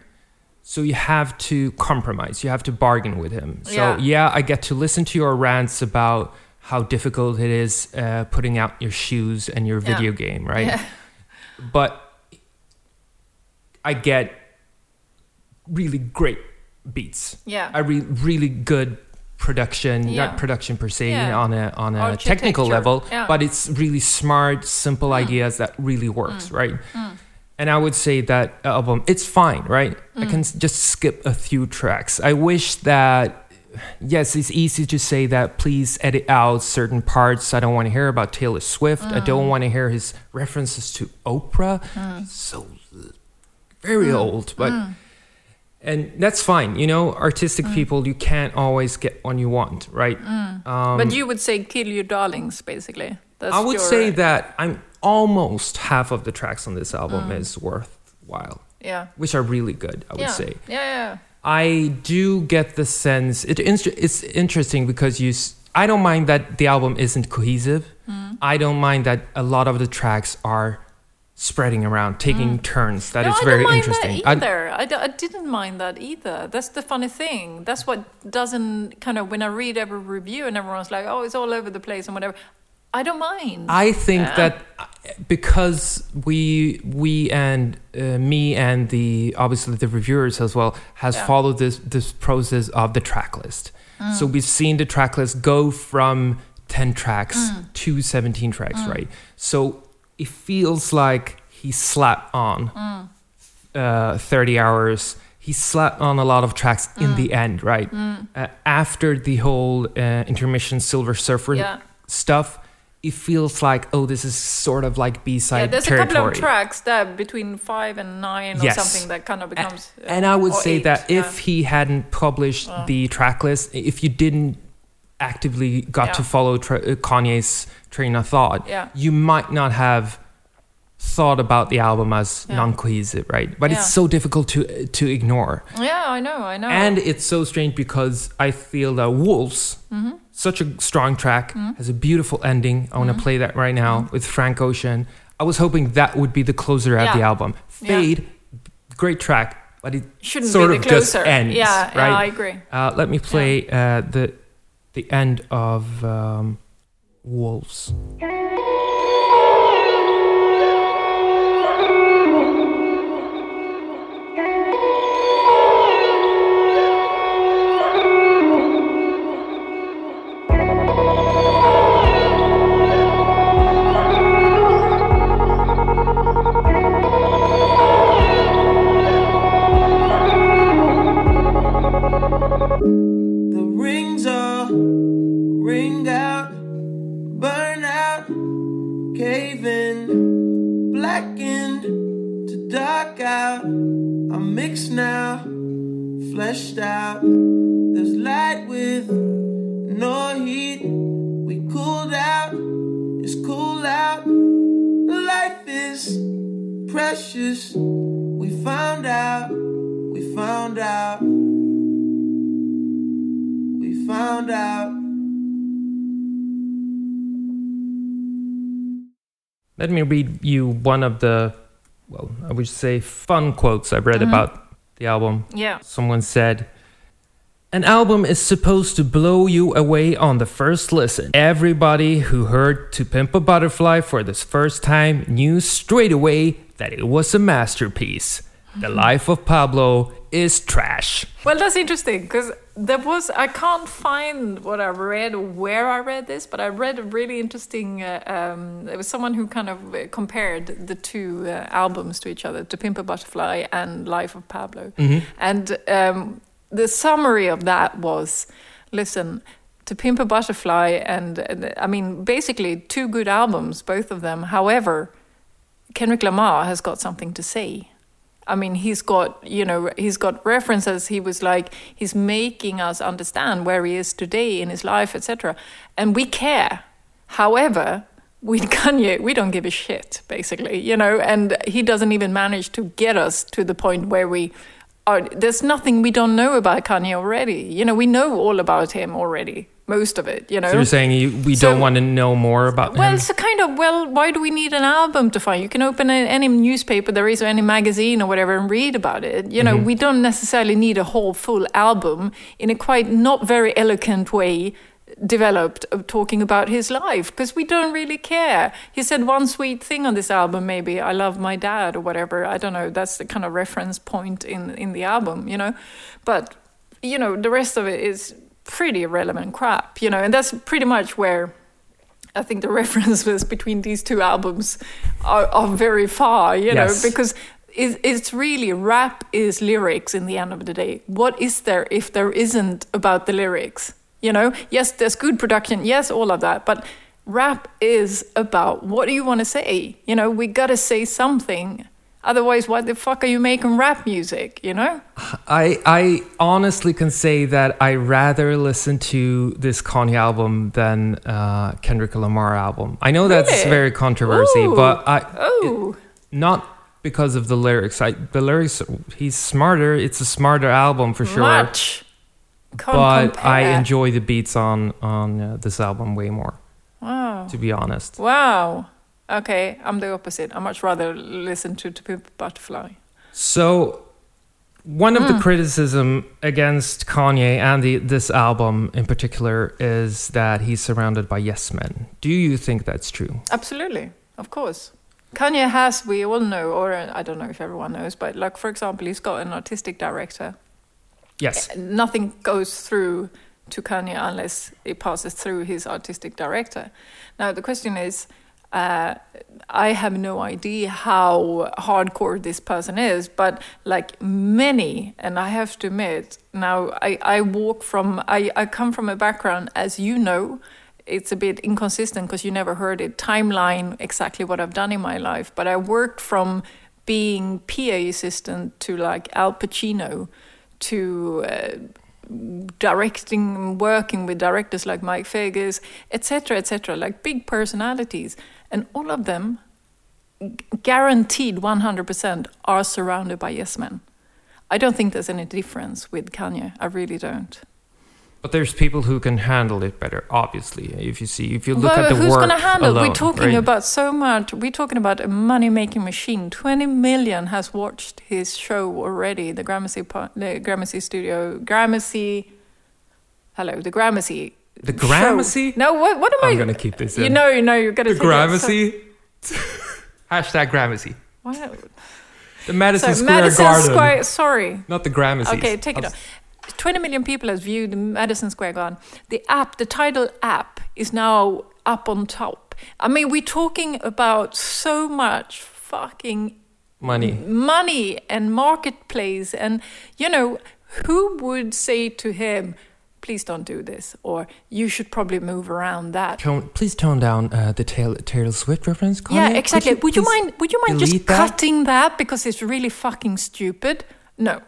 So you have to compromise. You have to bargain with him. So Yeah. yeah, I get to listen to your rants about how difficult it is uh, putting out your shoes and your Yeah. video game, right? Yeah. But I get really great beats. Yeah. I re- really good production, Yeah. not production per se Yeah. on a on a technical level, Yeah. Mm. but it's really smart, simple ideas that really works, right? And I would say that album, it's fine, right? I Mm. can just skip a few tracks. I wish that, yes, it's easy to say that please edit out certain parts. I don't want to hear about Taylor Swift. I Mm. don't want to hear his references to Oprah. So very Mm. old, but. And that's fine, you know. Artistic Mm. people, you can't always get what you want, right? Um, but you would say kill your darlings, basically. That's I would say that I'm almost half of the tracks on this album Mm. is worthwhile, Yeah. which are really good. I would yeah. say. Yeah, yeah. I do get the sense it, it's it's interesting because you. I don't mind that the album isn't cohesive. Mm. I don't mind that a lot of the tracks are spreading around, taking turns. That Mm. no, is I very don't mind interesting. I- either. I, d- I didn't mind that either. That's the funny thing. That's what doesn't kind of when I read every review and everyone's like, "Oh, it's all over the place" and whatever. I don't mind. I think Yeah. that uh, because we we and uh, me and the obviously the reviewers as well has Yeah. followed this this process of the track list. Mm. So we've seen the track list go from 10 tracks Mm. to 17 tracks, right? So it feels like he slapped on Mm. uh, 30 hours. He slapped on a lot of tracks in Mm. the end, right? Uh, after the whole uh, intermission Silver Surfer Yeah. stuff, it feels like, oh, this is sort of like B side yeah, there's territory. a couple of tracks that between five and nine or Yes. something that kind of becomes. uh, and I would say eight, that yeah. if he hadn't published Uh. the track list, if you didn't actively got to follow tra- uh, Kanye's train of thought, Yeah. you might not have thought about the album as Yeah. non-cohesive, right? But Yeah. it's so difficult to to ignore. Yeah, I know, I know. And it's so strange because I feel that Wolves, Mm-hmm. Such a strong track, has a beautiful ending. I want to play that right now with Frank Ocean. I was hoping that would be the closer of the Yeah. album. Yeah. Fade, great track, but it shouldn't sort be of the just closer. ends, yeah, right? yeah, I agree. Uh, let me play uh, the the end of um, Wolves. Let me read you one of the, well, I would say fun quotes I've read mm-hmm. about the album. Yeah. Someone said, An album is supposed to blow you away on the first listen. Everybody who heard To Pimp a Butterfly for the first time knew straight away that it was a masterpiece. The mm-hmm. life of Pablo is trash. Well, that's interesting because there was I can't find what I read or where I read this, but I read a really interesting. Uh, um, there was someone who kind of uh, compared the two uh, albums to each other, "To Pimp a Butterfly" and "Life of Pablo," and um, the summary of that was, listen. To Pimp a Butterfly, and, and I mean, basically two good albums, both of them. However, Kendrick Lamar has got something to say. I mean, he's got, you know, he's got references. He was like, he's making us understand where he is today in his life, etc. And we care. However, with Kanye, we don't give a shit, basically, you know, and he doesn't even manage to get us to the point where we are. There's nothing we don't know about Kanye already. You know, we know all about him already, most of it, you know. So you're saying you, we So- don't want to know more about Well, him? it's a kind of well. Why do we need an album to find? You can open a, any newspaper there is, or any magazine or whatever, and read about it. You know, mm-hmm. we don't necessarily need a whole full album in a quite not very eloquent way developed of talking about his life because we don't really care. He said one sweet thing on this album, maybe I love my dad or whatever. I don't know. That's the kind of reference point in in the album, you know. But you know, the rest of it is pretty irrelevant crap, you know, and that's pretty much where I think the references between these two albums are, are very far, you know, because it's really rap is lyrics in the end of the day. What is there if there isn't about the lyrics? You know, yes, there's good production, yes, all of that, but rap is about what do you want to say? You know, we gotta say something. Otherwise, why the fuck are you making rap music? You know? I I honestly can say that I rather listen to this Kanye album than uh, Kendrick Lamar album. I know that's Really? very controversy, Ooh. but I Oh, not because of the lyrics. I the lyrics he's smarter. It's a smarter album for sure. much. Can't but I enjoy the beats on on uh, this album way more. Wow. To be honest, Wow. Okay, I'm the opposite. I much rather listen to To Pimp a Butterfly. so one of Hmm. the criticism against Kanye and the, this album in particular is that he's surrounded by yes men. Do you think that's true? Absolutely, of course. Kanye has, we all know, or I don't know if everyone knows, but like for example, he's got an artistic director. Yes. Nothing goes through to Kanye unless it passes through his artistic director. Now the question is, uh, I have no idea how hardcore this person is, but like many, and I have to admit, now I, I walk from, I, I come from a background, as you know, it's a bit inconsistent because you never heard it timeline exactly what I've done in my life, but I worked from being PA assistant to like Al Pacino to uh, directing, working with directors like Mike Vegas, etc., etc., like big personalities, and all of them, guaranteed 100%, are surrounded by yes men. I don't think there's any difference with Kanye. I really don't. But there's people who can handle it better, obviously. If you see, if you look well, at the who's work gonna handle? alone, we're talking right? about so much. We're talking about a money-making machine. Twenty million has watched his show already. The Gramercy, the Gramercy Studio, Gramercy. Hello, the Gramercy. The. Gramercy? No, what? What am I? I'm gonna keep this In. You know, you know, you're gonna the. Gramercy. Hashtag Gramercy. So, what? The Madison So, Square Madison Garden. Square. Sorry. Not the Gramercy. Okay, take it off. 20 million people has viewed the Madison Square Garden. The app, the Tidal app, is now up on top. I mean, we're talking about so much fucking Money. money and marketplace. And, you know, who would say to him, please don't do this? Or you should probably move around that. Tone, please tone down uh, the Taylor, Taylor Swift reference. Yeah, Kanye. Could exactly. Would you mind? Would you mind just that? cutting that because it's really fucking stupid? No.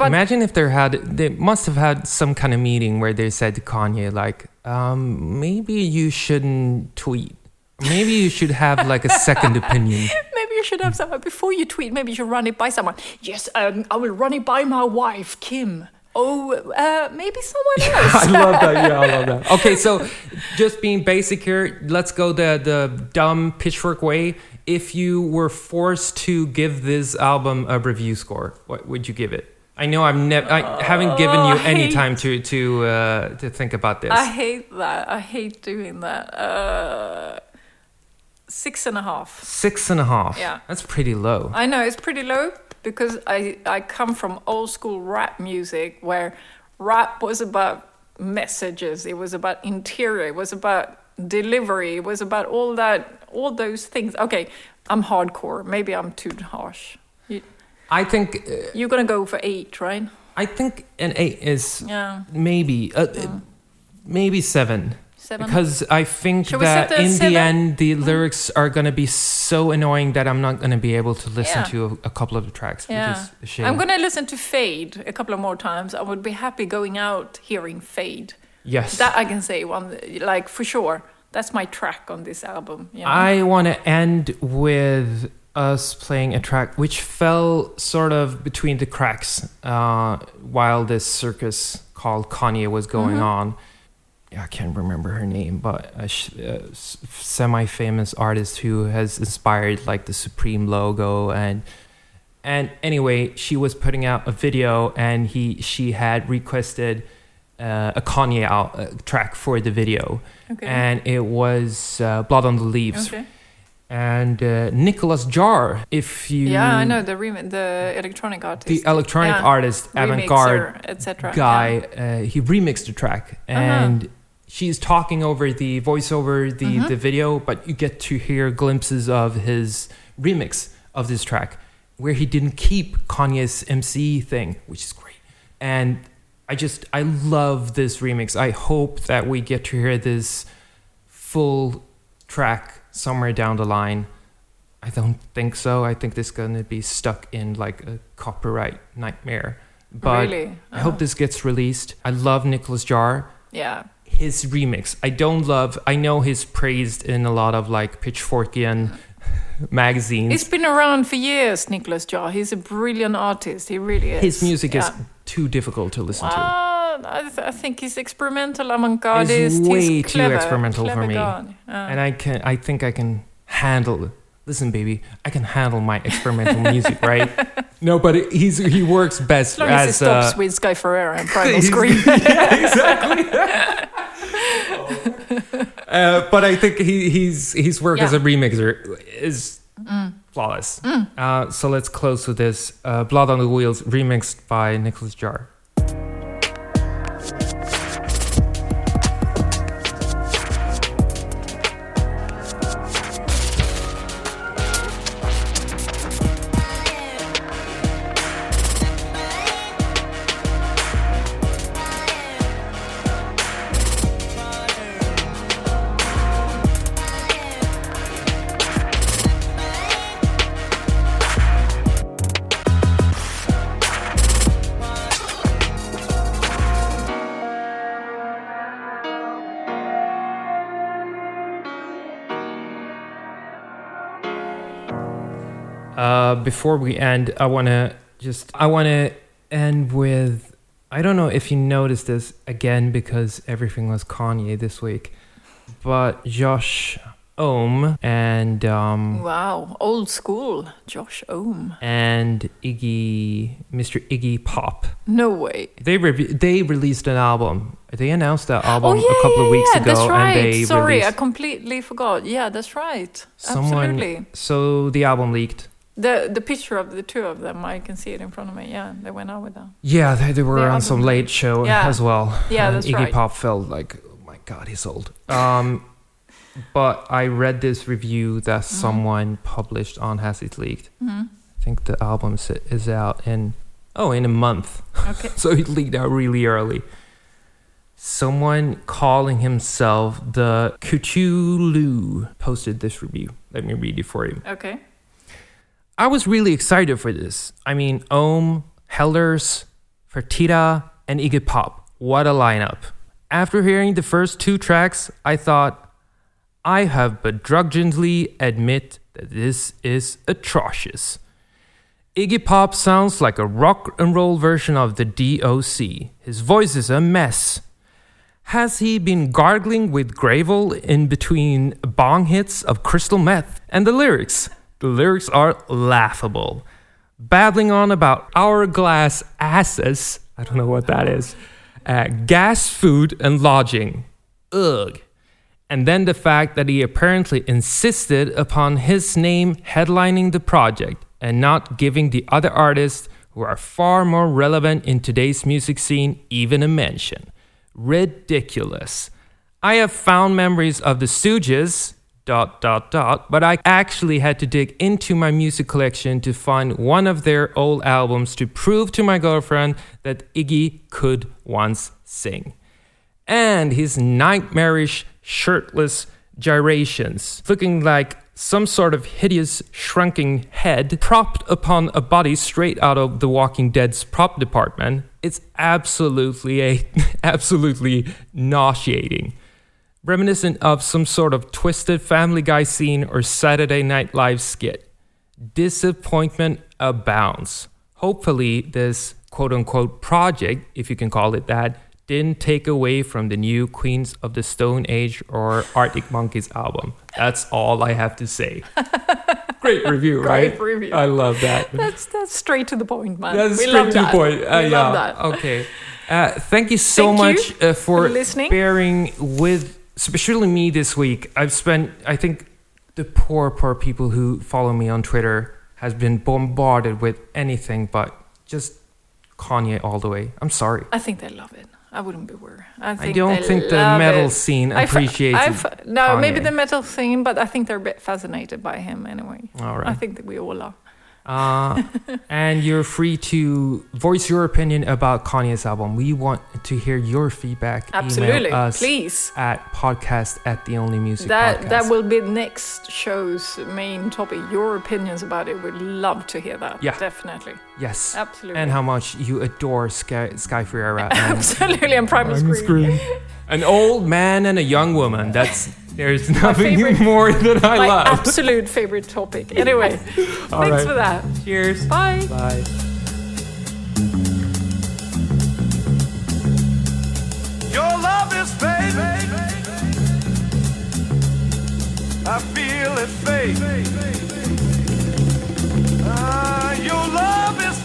But Imagine if they had, they must have had some kind of meeting where they said to Kanye, like, um, maybe you shouldn't tweet. Maybe you should have like a second opinion. Maybe you should have someone before you tweet. Maybe you should run it by someone. Yes, um, I will run it by my wife, Kim. Oh, uh, maybe someone else. I love that. Yeah, I love that. Okay, so just being basic here, let's go the the dumb pitchfork way. If you were forced to give this album a review score, what would you give it? I know I've never, I haven't given you Oh, any hate- time to to uh, to think about this. I hate that. I hate doing that. Uh, six and a half. Six and a half. Yeah. that's pretty low. I know it's pretty low because I I come from old school rap music where rap was about messages. It was about interior. It was about delivery. It was about all that, all those things. Okay, I'm hardcore. Maybe I'm too harsh. You, I think uh, you're gonna go for eight, right? I think an eight is Yeah, maybe uh, uh, maybe seven. seven. Because I think Shall that in seven? the end, the lyrics are going to be so annoying that I'm not going to be able to listen Yeah. to a, a couple of the tracks, yeah, which is a shame. I'm gonna listen to Fade a couple of more times. I would be happy going out hearing Fade. yes. That I can say one, like for sure. That's my track on this album. You know? I want to end with us playing a track which fell sort of between the cracks uh, while this circus called Kanye was going Mm-hmm. on. Yeah, I can't remember her name, but a sh- s- semi-famous artist who has inspired like the Supreme logo and and anyway, she was putting out a video and he she had requested uh, a Kanye out, uh, track for the video okay. and it was uh, Blood on the Leaves. okay. And uh, Nicolas Jaar, if you Yeah, I know the rem- the electronic artist, the electronic Yeah. artist, avant-garde etc. guy, uh, he remixed the track, Uh-huh. and she's talking over the voiceover, the Mhm. the video, but you get to hear glimpses of his remix of this track, where he didn't keep Kanye's MC thing, which is great, and. I just I love this remix. I hope that we get to hear this full track somewhere down the line. I don't think so. I think this is gonna be stuck in like a copyright nightmare. But really? I hope oh. this gets released. I love Nicolas Jaar. Yeah, His remix. I don't love I know he's praised in a lot of like Pitchforkian magazines. he's been around for years. Nicolas Jaar. He's a brilliant artist. He really is. His music is Yeah. Too difficult to listen to. I, th- I think he's experimental, avant-garde. He's way too clever, experimental for me. Yeah. And I can I think I can handle listen, baby, I can handle my experimental music, right? No, but he's he works best As long as, as it stops uh, with Sky Ferreira and Primal he's- Scream. yeah, exactly. uh, but I think he, he's his work as a remixer is flawless. Uh, so let's close with this: uh, "Blood on the Leaves" remixed by Nicolas Jaar. Before we end, I want to just I want to end with I don't know if you noticed this again because everything was Kanye this week, but Josh Homme and um Wow, old school, Josh Homme. and Iggy Mr. Iggy Pop No way. they rev- they released an album. They announced that album oh yeah, a couple yeah, of weeks yeah, ago, that's right. and they Sorry, I completely forgot. Yeah, that's right. someone. Absolutely. So the album leaked. The the picture of the two of them, I can see it in front of me. Yeah, they went out with that. Yeah, they, they were The on some late show Yeah. as well. Yeah, and that's Iggy right. Pop felt like, oh my god, he's old. Um, but I read this review that Mm-hmm. someone published on Has It Leaked. Mhm. I think the album is, out in oh in a month, Okay. so it leaked out really early. Someone calling himself the Kuchulu posted this review. Let me read it for you. Okay. I was really excited for this. I mean, Homme, Helders, Fertita, and Iggy Pop. What a lineup. After hearing the first two tracks, I thought, I have but begrudgingly admit that this is atrocious. Iggy Pop sounds like a rock and roll version of the DOC. His voice is a mess. Has he been gargling with gravel in between bong hits of crystal meth? And the lyrics? The lyrics are laughable. Babbling on about hourglass asses. I don't know what that is. Uh, gas, food, and lodging. Ugh. And then the fact that he apparently insisted upon his name headlining the project and not giving the other artists who are far more relevant in today's music scene even a mention. Ridiculous. I have found memories of the Stooges, dot dot dot, but I actually had to dig into my music collection to find one of their old albums to prove to my girlfriend that Iggy could once sing and his nightmarish shirtless gyrations, looking like some sort of hideous shrunken head propped upon a body straight out of The Walking Dead's prop department. It's absolutely a absolutely nauseating. Reminiscent of some sort of twisted family guy scene or Saturday Night Live skit. Disappointment abounds. Hopefully, this quote unquote project, if you can call it that, didn't take away from the new Queens of the Stone Age or Arctic Monkeys album. That's all I have to say. Great review, Great right? review. I love that. That's that's straight to the point, man. That's we straight love to the point. Uh, yeah. love that. Okay. Uh, thank you so Thank you much uh, for for listening. bearing with, especially me this week. I've spent, I think, the poor, poor people who follow me on Twitter has been bombarded with anything but just Kanye all the way. I'm sorry. I think they love it. I wouldn't be worried. I, I don't think the metal it. scene appreciates I it. f- no, maybe the metal scene, but I think they're a bit fascinated by him anyway. All I think that we all are. Uh, and you're free to voice your opinion about Kanye's album. We want to hear your feedback. Absolutely, Email us please. at podcast at the only music That podcast. that will be next show's main topic. Your opinions about it. We'd love to hear that. Yeah. definitely. yes. Absolutely. And how much you adore Sky, Sky Ferreira. And Absolutely, and Primal Scream. An old man and a young woman. That's there's nothing favorite, more that I my love. My absolute favorite topic. Anyway, thanks right. for that. Cheers. Bye. Bye. Your love is fake. I feel it fake. Uh, your love is